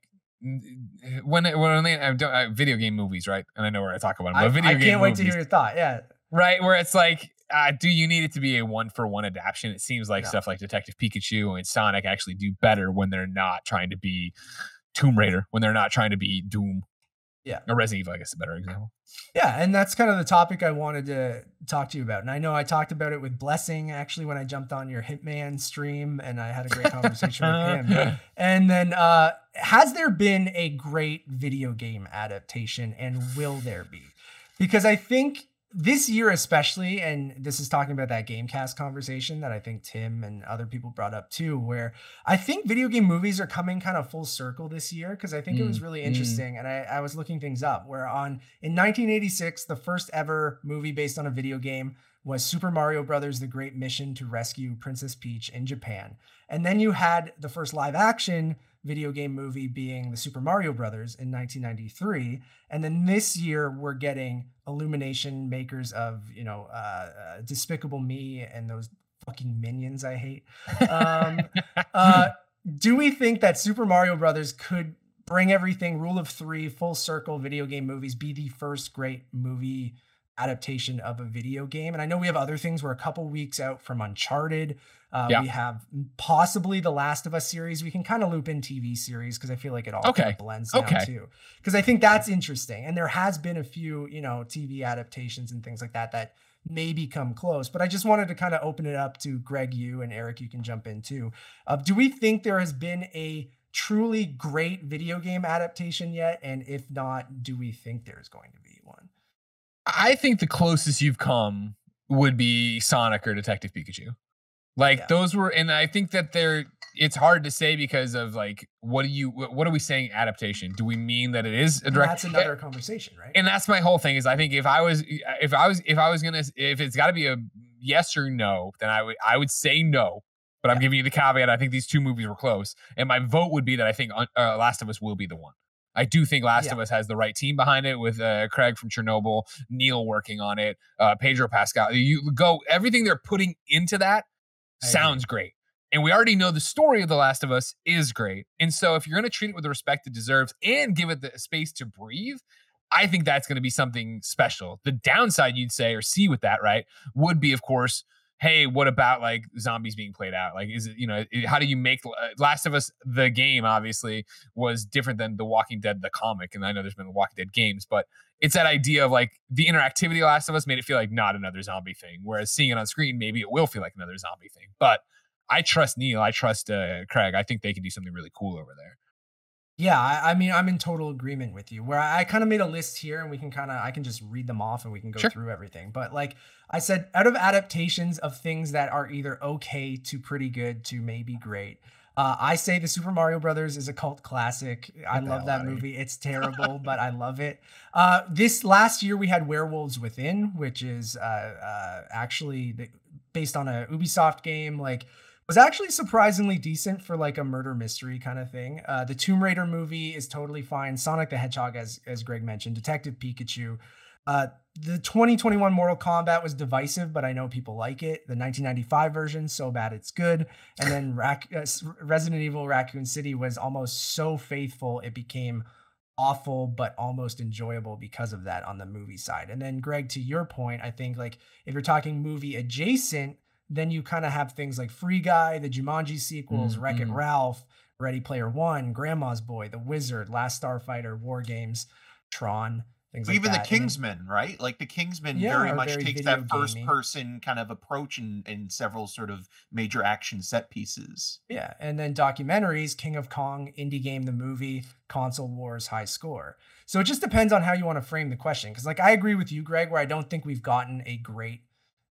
when it- when they I don't, video game movies right and I know where I talk about them I, but video I game can't wait movies, to hear your thought. Yeah. right where it's like uh, do you need it to be a one for one adaptation? It seems like No. stuff like Detective Pikachu and Sonic actually do better when they're not trying to be Tomb Raider when they're not trying to be Doom. Yeah. or Resident Evil, I guess, is a better example. Yeah, and that's kind of the topic I wanted to talk to you about. And I know I talked about it with Blessing actually when I jumped on your Hitman stream and I had a great conversation with him. [LAUGHS] And then uh has there been a great video game adaptation and will there be? Because I think this year especially and this is talking about that Gamescast conversation that I think Tim and other people brought up too where I think video game movies are coming kind of full circle this year because I think it was Mm, really mm. interesting and I, I was looking things up where on in 1986 the first ever movie based on a video game was Super Mario Brothers The Great Mission to Rescue Princess Peach in Japan. And then you had the first live action video game movie being the Super Mario Brothers in 1993, and then this year we're getting Illumination, makers of you know uh, uh, Despicable Me and those fucking minions I hate. Um, [LAUGHS] uh, do we think that Super Mario Brothers could bring everything rule of three, full circle video game movies, be the first great movie? Adaptation of a video game. And i know we have other things. We're a couple weeks out from uncharted. Uh, Yeah. we have possibly the last of us series. We can kind of loop in tv series because i feel like it all kind of blends Okay. too. Because i think that's interesting. And there has been a few you know tv adaptations and things like that that maybe come close. But i just wanted to kind of open it up to greg you and eric you can jump in too. Uh, do we think there has been a truly great video game adaptation yet? And if not do we think there's going to be I think the closest you've come would be Sonic or Detective Pikachu. Like Yeah. those were, and I think that they're. It's hard to say because of like, what do you? What are we saying? Adaptation? Do we mean that it is a direct? that's another conversation, right? and that's my whole thing is I think if I was if I was if I was gonna if it's got to be a yes or no, then I would I would say no. But I'm giving you the caveat. I think these two movies were close, and my vote would be that I think uh, Last of Us will be the one. I do think Last Yeah. of Us has the right team behind it with uh, Craig from Chernobyl, Neil working on it, uh, Pedro Pascal. You go everything they're putting into that I agree. sounds great. And we already know the story of The Last of Us is great. And so if you're going to treat it with the respect it deserves and give it the space to breathe, I think that's going to be something special. The downside you'd say or see with that, right, would be, of course, hey, what about like zombies being played out? Like, is it, you know, how do you make uh, Last of Us, the game obviously was different than The Walking Dead, the comic. And I know there's been Walking Dead games, but it's that idea of like the interactivity of Last of Us made it feel like not another zombie thing. Whereas seeing it on screen, maybe it will feel like another zombie thing. But I trust Neil. I trust uh, Craig. I think they can do something really cool over there. Yeah, I, I mean, I'm in total agreement with you. Where I, I kind of made a list here, and we can kind of, I can just read them off, and we can go Sure. through everything. But like I said, out of adaptations of things that are either okay to pretty good to maybe great, uh, I say the Super Mario Brothers is a cult classic. I the love hell that here. movie. It's terrible, but [LAUGHS] I love it. Uh, this last year we had Werewolves Within, which is uh, uh, actually the, based on a Ubisoft game. Like was actually surprisingly decent for like a murder mystery kind of thing. Uh, the Tomb Raider movie is totally fine. Sonic the Hedgehog, as as Greg mentioned, Detective Pikachu. Uh, the 2021 Mortal Kombat was divisive, but I know people like it. The 1995 version, so bad it's good. And then [LAUGHS] Rac- uh, Resident Evil Raccoon City was almost so faithful it became awful but almost enjoyable because of that on the movie side. And then Greg, to your point, I think like if you're talking movie adjacent, then you kind of have things like Free Guy, the Jumanji sequels, Mm, Wreck It. Ralph, Ready Player One, Grandma's Boy, The Wizard, Last Starfighter, War Games, Tron, things like Even that. the And then- Kingsman, right? Like the Kingsman Yeah, very much very takes that first gamey. person kind of approach in, in several sort of major action set pieces. Yeah, and then documentaries, King of Kong, Indie Game the movie, Console Wars, High Score. So it just depends on how you want to frame the question. Because like I agree with you, Greg, where I don't think we've gotten a great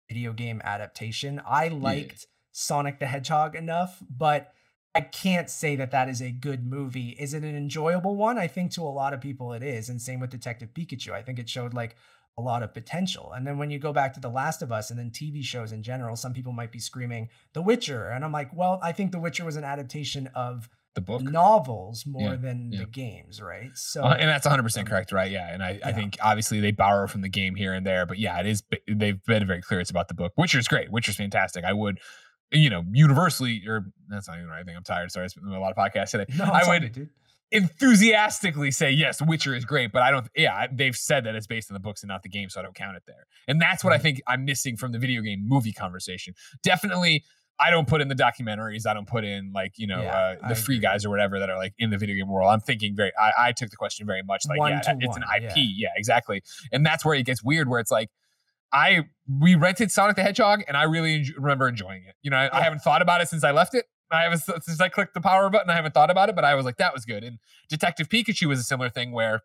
video game adaptation. I liked Sonic the Hedgehog enough, but I can't say that that is a good movie. Is it an enjoyable one? I think to a lot of people it is, and same with Detective Pikachu. I think it showed like a lot of potential. And then when you go back to The Last of Us and then TV shows in general, some people might be screaming The Witcher, and I'm like, well, I think The Witcher was an adaptation of The book. novels more Yeah, than yeah. the games, right? So Uh, and that's 100% um, correct, right? Yeah. And I, I think obviously they borrow from the game here and there, but yeah, it is, they've been very clear it's about the book. Witcher's great. Witcher's fantastic. I would, you know, universally, or that's not even right thing. I'm tired. Sorry. i spent a lot of podcasts today. no, I would- dude. enthusiastically say yes witcher is great but i don't yeah they've said that it's based on the books and not the game so i don't count it there and that's what i think i'm missing from the video game movie conversation definitely i don't put in the documentaries i don't put in like you know Yeah, uh, the free guys or whatever that are like in the video game world i'm thinking very i, I took the question very much like One yeah it's an ip yeah. yeah exactly and that's where it gets weird where it's like I we rented Sonic the Hedgehog and I really enj- remember enjoying it. You know, I, I haven't thought about it since I left it. I haven't since I clicked the power button. I haven't thought about it, but I was like, that was good. And Detective Pikachu was a similar thing where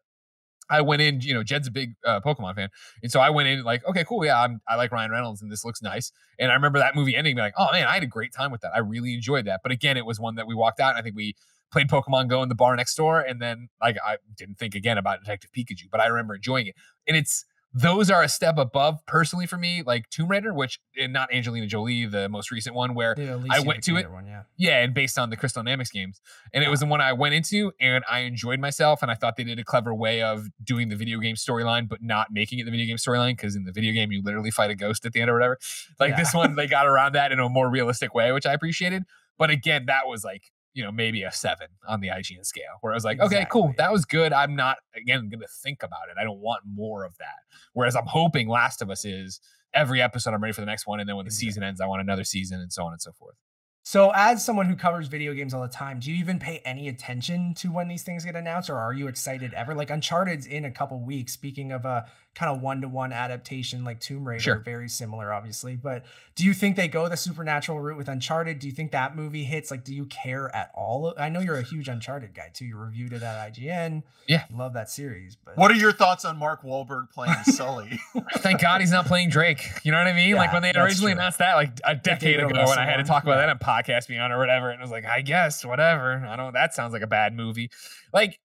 I went in. You know, Jen's a big uh, Pokemon fan, and so I went in like, okay, cool, yeah, I'm, I like Ryan Reynolds, and this looks nice. And I remember that movie ending, like, oh man, I had a great time with that. I really enjoyed that. But again, it was one that we walked out, and I think we played Pokemon Go in the bar next door, and then like I didn't think again about Detective Pikachu, but I remember enjoying it. And it's those are a step above personally for me, like Tomb Raider, which and not Angelina Jolie, the most recent one, where The I went to it- One, yeah. yeah, and based on the Crystal Dynamics games. And it was the one I went into and I enjoyed myself. And I thought they did a clever way of doing the video game storyline, but not making it the video game storyline. Cause in the video game, you literally fight a ghost at the end or whatever. Like this one, they got [LAUGHS] around that in a more realistic way, which I appreciated. But again, that was like, you know, maybe a seven on the IGN scale, where I was like, okay, cool, that was good. I'm not, again, going to think about it. I don't want more of that. Whereas I'm hoping Last of Us is every episode, I'm ready for the next one. And then when the Exactly. season ends, I want another season and so on and so forth. So, as someone who covers video games all the time, do you even pay any attention to when these things get announced, or are you excited ever? Like Uncharted's in a couple weeks. Speaking of a kind of one-to-one adaptation, like Tomb Raider, Sure. very similar, obviously. But do you think they go the supernatural route with Uncharted? Do you think that movie hits? Like, do you care at all? I know you're a huge Uncharted guy too. You reviewed it at IGN. Yeah. love that series. But What are your thoughts on Mark Wahlberg playing [LAUGHS] Sully? Thank God he's not playing Drake. You know what I mean? like when they originally true. announced that, like a decade ago, when I had to talk about yeah. that on podcast beyond or whatever, and it was like, I guess whatever. I don't. That sounds like a bad movie. Like,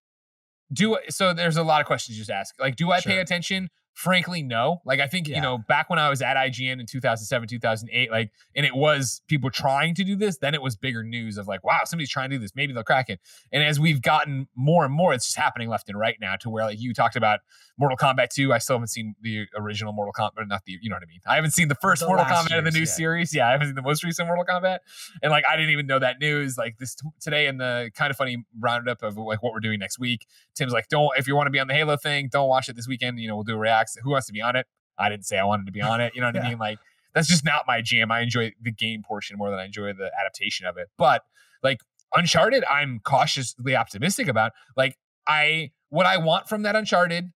do so? There's a lot of questions you just ask. Like, do I pay attention? Frankly, no. Like, I think you know, back when I was at IGN in 2007, 2008, like, and it was people trying to do this. Then it was bigger news of like, wow, somebody's trying to do this. Maybe they'll crack it. And as we've gotten more and more, it's just happening left and right now to where like you talked about Mortal Kombat 2. I still haven't seen the original Mortal Kombat, not the, you know what I mean? I haven't seen the first The Mortal Kombat in the new yeah. series. Yeah, I haven't seen the most recent Mortal Kombat. And like, I didn't even know that news. Like this t- today in the Kinda Funny roundup of like what we're doing next week. Tim's like, don't, if you want to be on the Halo thing, don't watch it this weekend. You know, we'll do a Who wants to be on it? I didn't say I wanted to be on it. You know what I [LAUGHS] mean? Like, that's just not my jam. I enjoy the game portion more than I enjoy the adaptation of it. But like Uncharted, I'm cautiously optimistic about. Like I, what I want from that Uncharted,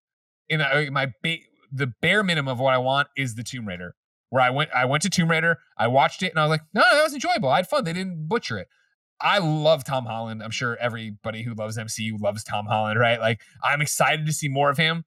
in my ba- the bare minimum of what I want is the Tomb Raider. Where I went, I went to Tomb Raider, I watched it, and I was like, no, that was enjoyable. I had fun. They didn't butcher it. I love Tom Holland. I'm sure everybody who loves MCU loves Tom Holland, right? Like I'm excited to see more of him.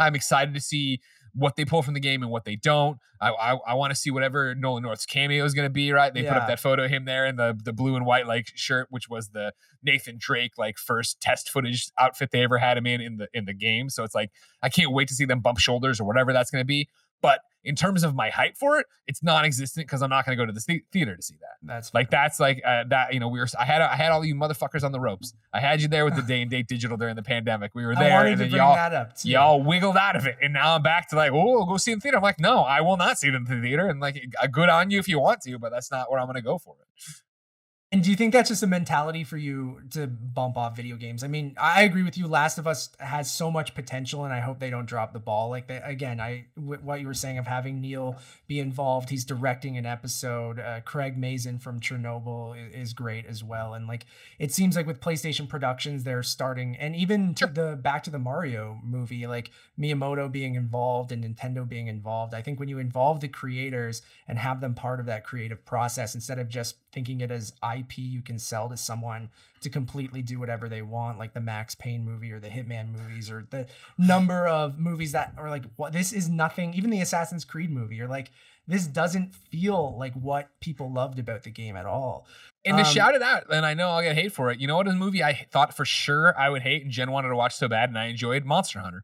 I'm excited to see what they pull from the game and what they don't. I I, I want to see whatever Nolan North's cameo is going to be. Right? They put up that photo of him there in the the blue and white like shirt, which was the Nathan Drake like first test footage outfit they ever had him in in the in the game. So it's like I can't wait to see them bump shoulders or whatever that's going to be. But in terms of my hype for it, it's non-existent because I'm not going to go to the thea- theater to see that. that's Like fair. that's like uh, that. You know, we were. I had I had all you motherfuckers on the ropes. I had you there with the [LAUGHS] day and date digital during the pandemic. We were I there, wanted and to then bring y'all that up too. y'all wiggled out of it, and now I'm back to like, oh, go see it in the theater. I'm like, no, I will not see it in the theater, and like, uh, good on you if you want to, but that's not where I'm going to go for it. And do you think that's just a mentality for you to bump off video games? I mean, I agree with you. Last of Us has so much potential, and I hope they don't drop the ball. Like that again, I w- what you were saying of having Neil be involved. He's directing an episode. Uh, Craig Mazin from Chernobyl i- is, great as well. And like it seems like with PlayStation Productions, they're starting, and even the back to the Mario movie, like Miyamoto being involved and Nintendo being involved. I think when you involve the creators and have them part of that creative process instead of just thinking it as IP you can sell to someone to completely do whatever they want, like the Max Payne movie or the Hitman movies or the number of movies that are like, what this is nothing, even the Assassin's Creed movie, you're like, this doesn't feel like what people loved about the game at all. And to Um, shout it out, and I know I'll get hate for it. You know what? A movie I thought for sure I would hate, and Jen wanted to watch so bad, and I enjoyed Monster Hunter.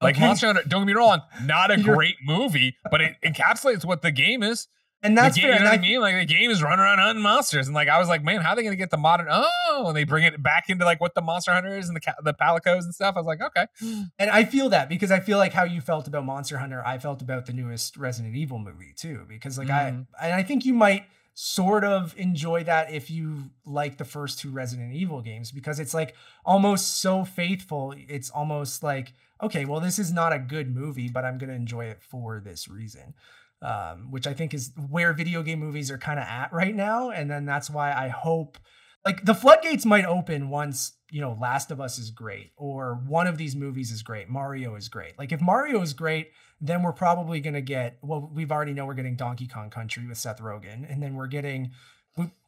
Like Okay. Monster Hunter, don't get me wrong, not a [LAUGHS] great movie, but it encapsulates what the game is. And that's game, fair. you know what I mean? Like the game is running around hunting monsters, and like I was like, man, how are they gonna get the modern? Oh, and they bring it back into like what the Monster Hunter is and the the palicos and stuff. I was like, okay, [GASPS] And I feel that because I feel like how you felt about Monster Hunter, I felt about the newest Resident Evil movie too. Because like Mhm. I and I think you might sort of enjoy that if you like the first two Resident Evil games because it's like almost so faithful. It's almost like, okay, well, this is not a good movie, but I'm gonna enjoy it for this reason. Um, which I think is where video game movies are kind of at right now. And then that's why I hope like the floodgates might open once you know last of us is great or one of these movies is great mario is great like if mario is great then we're probably going to get well we've already know we're getting donkey kong country with seth rogen and then we're getting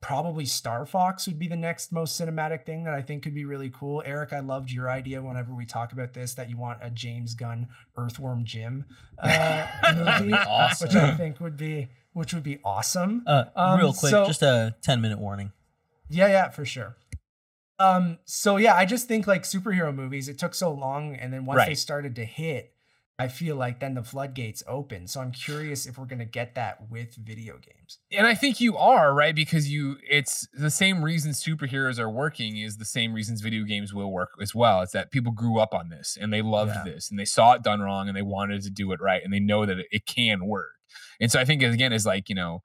probably star fox would be the next most cinematic thing that i think could be really cool eric i loved your idea whenever we talk about this that you want a james gunn earthworm jim uh, [LAUGHS] movie Awesome. which i think would be which would be awesome Uh, Um, real quick, so- just a 10 minute warning. yeah, yeah, for sure. Um, so yeah, I just think like superhero movies, it took so long, and then once they started to hit, I feel like then the floodgates open. So I'm curious if we're going to get that with video games. And I think you are, right? Because you it's the same reason superheroes are working is the same reasons video games will work as well. It's that people grew up on this and they loved Yeah. this and they saw it done wrong and they wanted to do it right and they know that it, it can work. And so I think again is like, you know,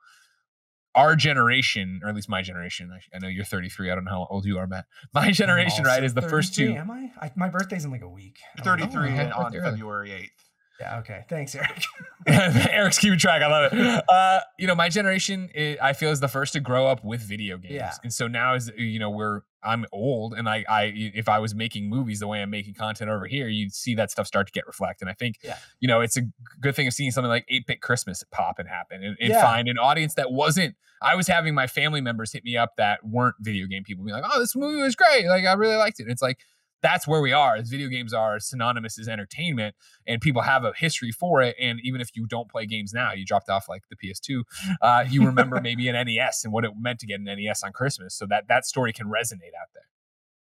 our generation, or at least my generation, I, I know you're 33. I don't know how old you are, Matt. [LAUGHS] My generation, right, is the first two. Am I? I? My birthday's in like a week. I don't 33 okay. on February 8th. Yeah. Okay. Thanks, Eric. [LAUGHS] [LAUGHS] Eric's keeping track. I love it. Uh, you know, my generation, i I feel, is the first to grow up with video games, Yeah. and so now is you know we're I'm old, and I I if I was making movies the way I'm making content over here, you'd see that stuff start to get reflected. And I think, Yeah. you know, it's a good thing of seeing something like 8-bit Christmas pop and happen, and, and Yeah. find an audience that wasn't. I was having my family members hit me up that weren't video game people, be like, "Oh, this movie was great! Like, I really liked it." And it's like that's where we are. As video games are synonymous as entertainment, and people have a history for it. And even if you don't play games now, you dropped off like the PS2, uh, you remember [LAUGHS] maybe an NES and what it meant to get an NES on Christmas. So that that story can resonate out there.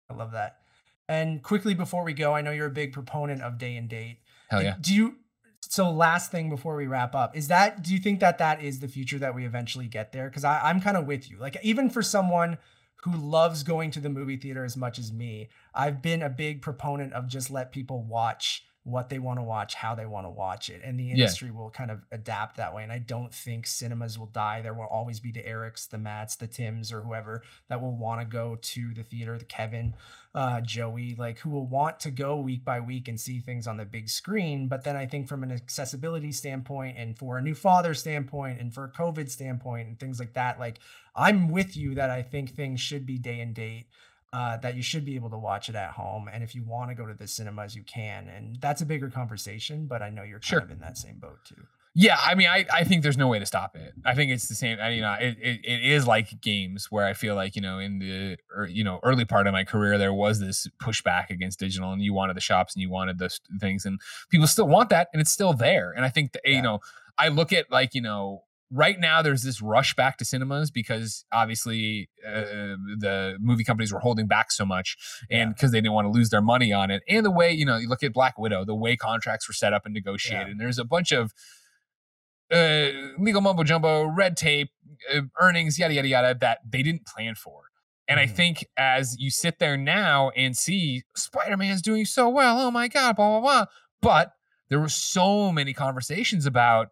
I love that. And quickly before we go, I know you're a big proponent of day and date. Hell yeah. Do you? So last thing before we wrap up is that do you think that that is the future that we eventually get there? Because I'm kind of with you. Like even for someone who loves going to the movie theater as much as me, I've been a big proponent of just let people watch what they want to watch, how they want to watch it, and the Yeah. industry will kind of adapt that way. And I don't think cinemas will die. There will always be the Erics, the Matts, the Tims, or whoever that will want to go to the theater. The Kevin, uh, Joey, like who will want to go week by week and see things on the big screen. But then I think from an accessibility standpoint and for a new father standpoint and for a COVID standpoint and things like that, like I'm with you that I think things should be day and date. Uh, that you should be able to watch it at home, and if you want to go to the cinemas, you can, and that's a bigger conversation. But I know you're kind Sure. of in that same boat too. Yeah, I mean, I, I think there's no way to stop it. I think it's the same. I, you know, it, it, it is like games where I feel like you know in the or, you know early part of my career there was this pushback against digital, and you wanted the shops and you wanted those things, and people still want that, and it's still there. And I think that, Yeah. you know, I look at like you know right now there's this rush back to cinemas because obviously uh, the movie companies were holding back so much and because they didn't want to lose their money on it and the way you know you look at black widow the way contracts were set up and negotiated Yeah. and there's a bunch of uh, legal mumbo jumbo, red tape, uh, earnings, yada yada yada that they didn't plan for. And I Mhm. think as you sit there now and see Spider Man's doing so well, oh my god, blah blah blah. But there were so many conversations about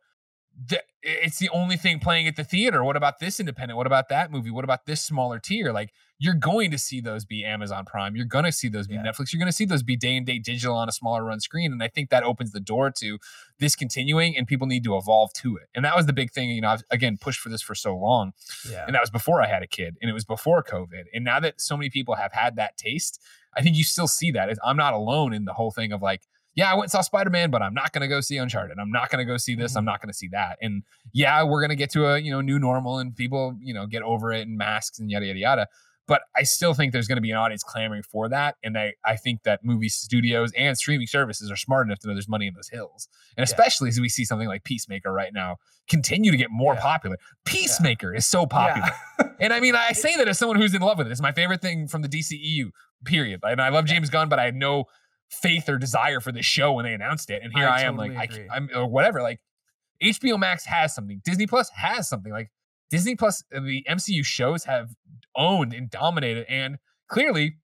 it's the only thing playing at the theater. What about this independent? What about that movie? What about this smaller tier? Like you're going to see those be Amazon Prime. You're going to see those be Yeah. Netflix. You're going to see those be day and date digital on a smaller run screen. And I think that opens the door to this continuing and people need to evolve to it. And that was the big thing. You know, I've again pushed for this for so long. Yeah, And that was before I had a kid and it was before COVID. And now that so many people have had that taste, I think you still see that. I'm not alone in the whole thing of like, yeah, I went and saw Spider Man, but I'm not going to go see Uncharted. I'm not going to go see this. I'm Mhm. not going to see that. And yeah, we're going to get to a you know new normal and people you know get over it and masks and yada yada yada. But I still think there's going to be an audience clamoring for that, and I I think that movie studios and streaming services are smart enough to know there's money in those hills, and Yeah. especially as we see something like Peacemaker right now continue to get more Yeah. popular. Peacemaker is so popular. Yeah. [LAUGHS] And I mean, I say that as someone who's in love with it. It's my favorite thing from the DCEU, period. And I love James Gunn, but I had no faith or desire for this show when they announced it. And here I I, am, totally like, I. I'm or whatever. Like, HBO Max has something. Disney Plus has something. Like, Disney Plus, the MCU shows have owned and dominated, and clearly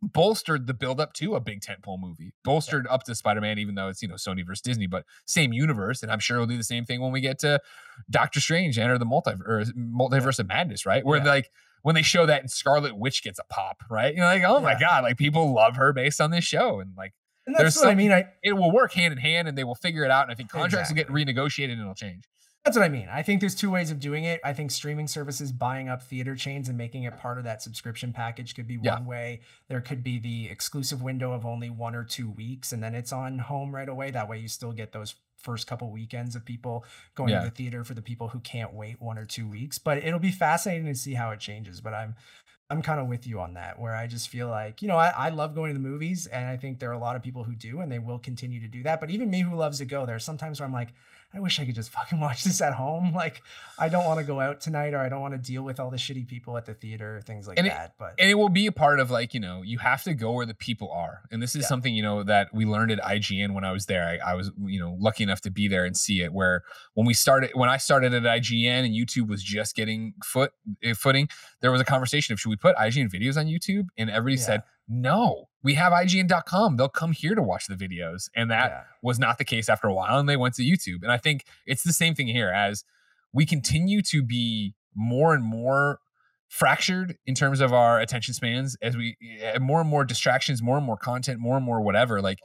bolstered the build up to a big tentpole movie, bolstered up to Spider Man, even though it's you know Sony versus Disney, but same universe. And I'm sure we'll do the same thing when we get to Doctor Strange Enter the multiverse, multiverse of madness, right? Where Yeah. like when they show that and Scarlet Witch gets a pop, right? You're like, oh my god, like people love her based on this show, and like and that's what I mean. I it will work hand in hand, and they will figure it out. And I think contracts will get renegotiated and it'll change. That's what I mean. I think there's two ways of doing it. I think streaming services buying up theater chains and making it part of that subscription package could be Yeah. one way. There could be the exclusive window of only one or two weeks, and then it's on home right away. That way, you still get those first couple weekends of people going Yeah. to the theater for the people who can't wait one or two weeks. But it'll be fascinating to see how it changes. But I'm I'm kind of with you on that, where I just feel like, you know, I, I love going to the movies, and I think there are a lot of people who do, and they will continue to do that. But even me who loves to go, there are sometimes where I'm like, I wish I could just [LAUGHS] fucking watch this at home. Like, I don't want to go out tonight, or I don't want to deal with all the shitty people at the theater, things like And it- that. But and it will be a part of like you know you have to go where the people are and this is Yeah. something you know that we learned at ign when i was there I, I was you know lucky enough to be there and see it where when we started when i started at ign and youtube was just getting foot eh, footing there was a conversation of should we put ign videos on youtube and everybody Yeah. said no we have ign.com they'll come here to watch the videos and that yeah, was not the case after a while and they went to YouTube. And I think it's the same thing here as we continue to be more and more fractured in terms of our attention spans as we eh, more and more distractions, more and more content, more and more whatever. Like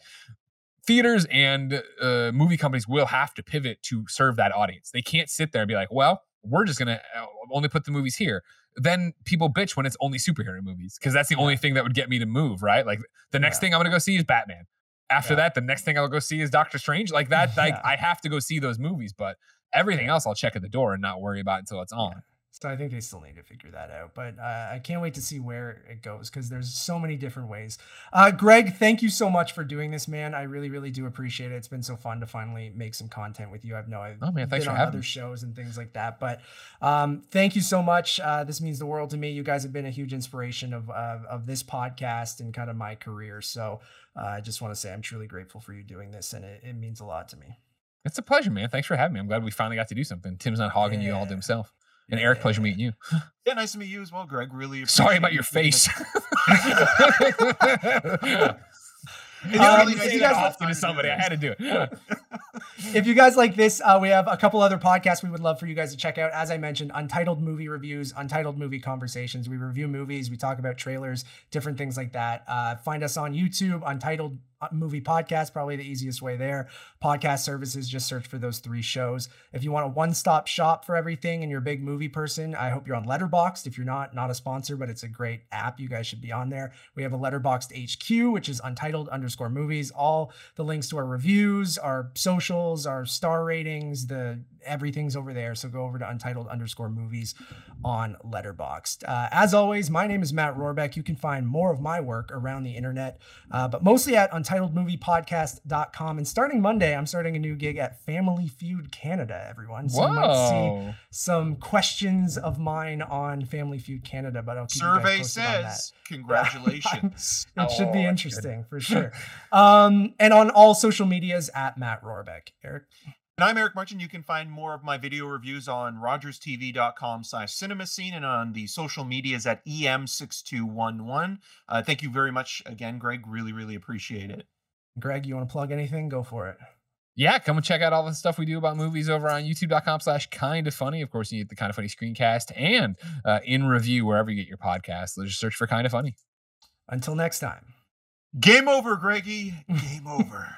theaters and uh, movie companies will have to pivot to serve that audience. They can't sit there and be like, well, we're just going to uh, only put the movies here. Then people bitch when it's only superhero movies because that's the only thing that would get me to move, right? Like the next Yeah. thing I'm going to go see is Batman. After Yeah. that, the next thing I'll go see is Doctor Strange. Like that, like [LAUGHS] Yeah. I have to go see those movies, but everything else I'll check at the door and not worry about until it's on. So I think they still need to figure that out. But uh, I can't wait to see where it goes because there's so many different ways. Uh, Greg, thank you so much for doing this, man. I really, really do appreciate it. It's been so fun to finally make some content with you. I've know I've Oh, man, thanks been for on other me. shows and things like that. But um, thank you so much. Uh, this means the world to me. You guys have been a huge inspiration of uh, of this podcast and kind of my career. So uh, I just want to say I'm truly grateful for you doing this, and it, it means a lot to me. It's a pleasure, man. Thanks for having me. I'm glad we finally got to do something. Tim's not hogging you all to himself. And Eric, pleasure meeting you. Yeah, nice to meet you as well, Greg. Really. [LAUGHS] Sorry about your face. Um, if you guys like- have often to do somebody. I this. had to do it. [LAUGHS] if you guys like this, uh, we have a couple other podcasts we would love for you guys to check out. As I mentioned, Untitled Movie Reviews, Untitled Movie Conversations. We review movies, we talk about trailers, different things like that. Uh, find us on YouTube, Untitled Movie Podcast, probably the easiest way there. Podcast services, just search for those three shows. If you want a one stop shop for everything and you're a big movie person, I hope you're on Letterboxd. If you're not, not a sponsor, but it's a great app. You guys should be on there. We have a Letterboxd HQ, which is Untitled underscore movies. All the links to our reviews, our socials, our star ratings, the everything's over there. So go over to Untitled underscore movies on Letterboxd. Uh, as always, my name is Matt Rohrbeck. You can find more of my work around the internet, uh, but mostly at untitledmoviepodcast.com. And starting Monday, I'm starting a new gig at Family Feud Canada, everyone. So you might see some questions of mine on Family Feud Canada, but I'll keep you guys Survey posted on that. says, congratulations. [LAUGHS] it should Oh, be that's interesting for sure. Um, and on all social medias at Matt Rohrbeck. Eric. And I'm Eric Martin. You can find more of my video reviews on rogerstv.com slash cinema scene and on the social medias at E EM6211. Uh, thank you very much again, Greg. Really, really appreciate it. Greg, you want to plug anything? Go for it. Yeah, come and check out all the stuff we do about movies over on youtube.com slash kind of funny. Of course, you get the Kinda Funny screencast and uh, in review wherever you get your podcasts. Just search for Kinda Funny. Until next time. Game over, Greggy. [LAUGHS] Game over.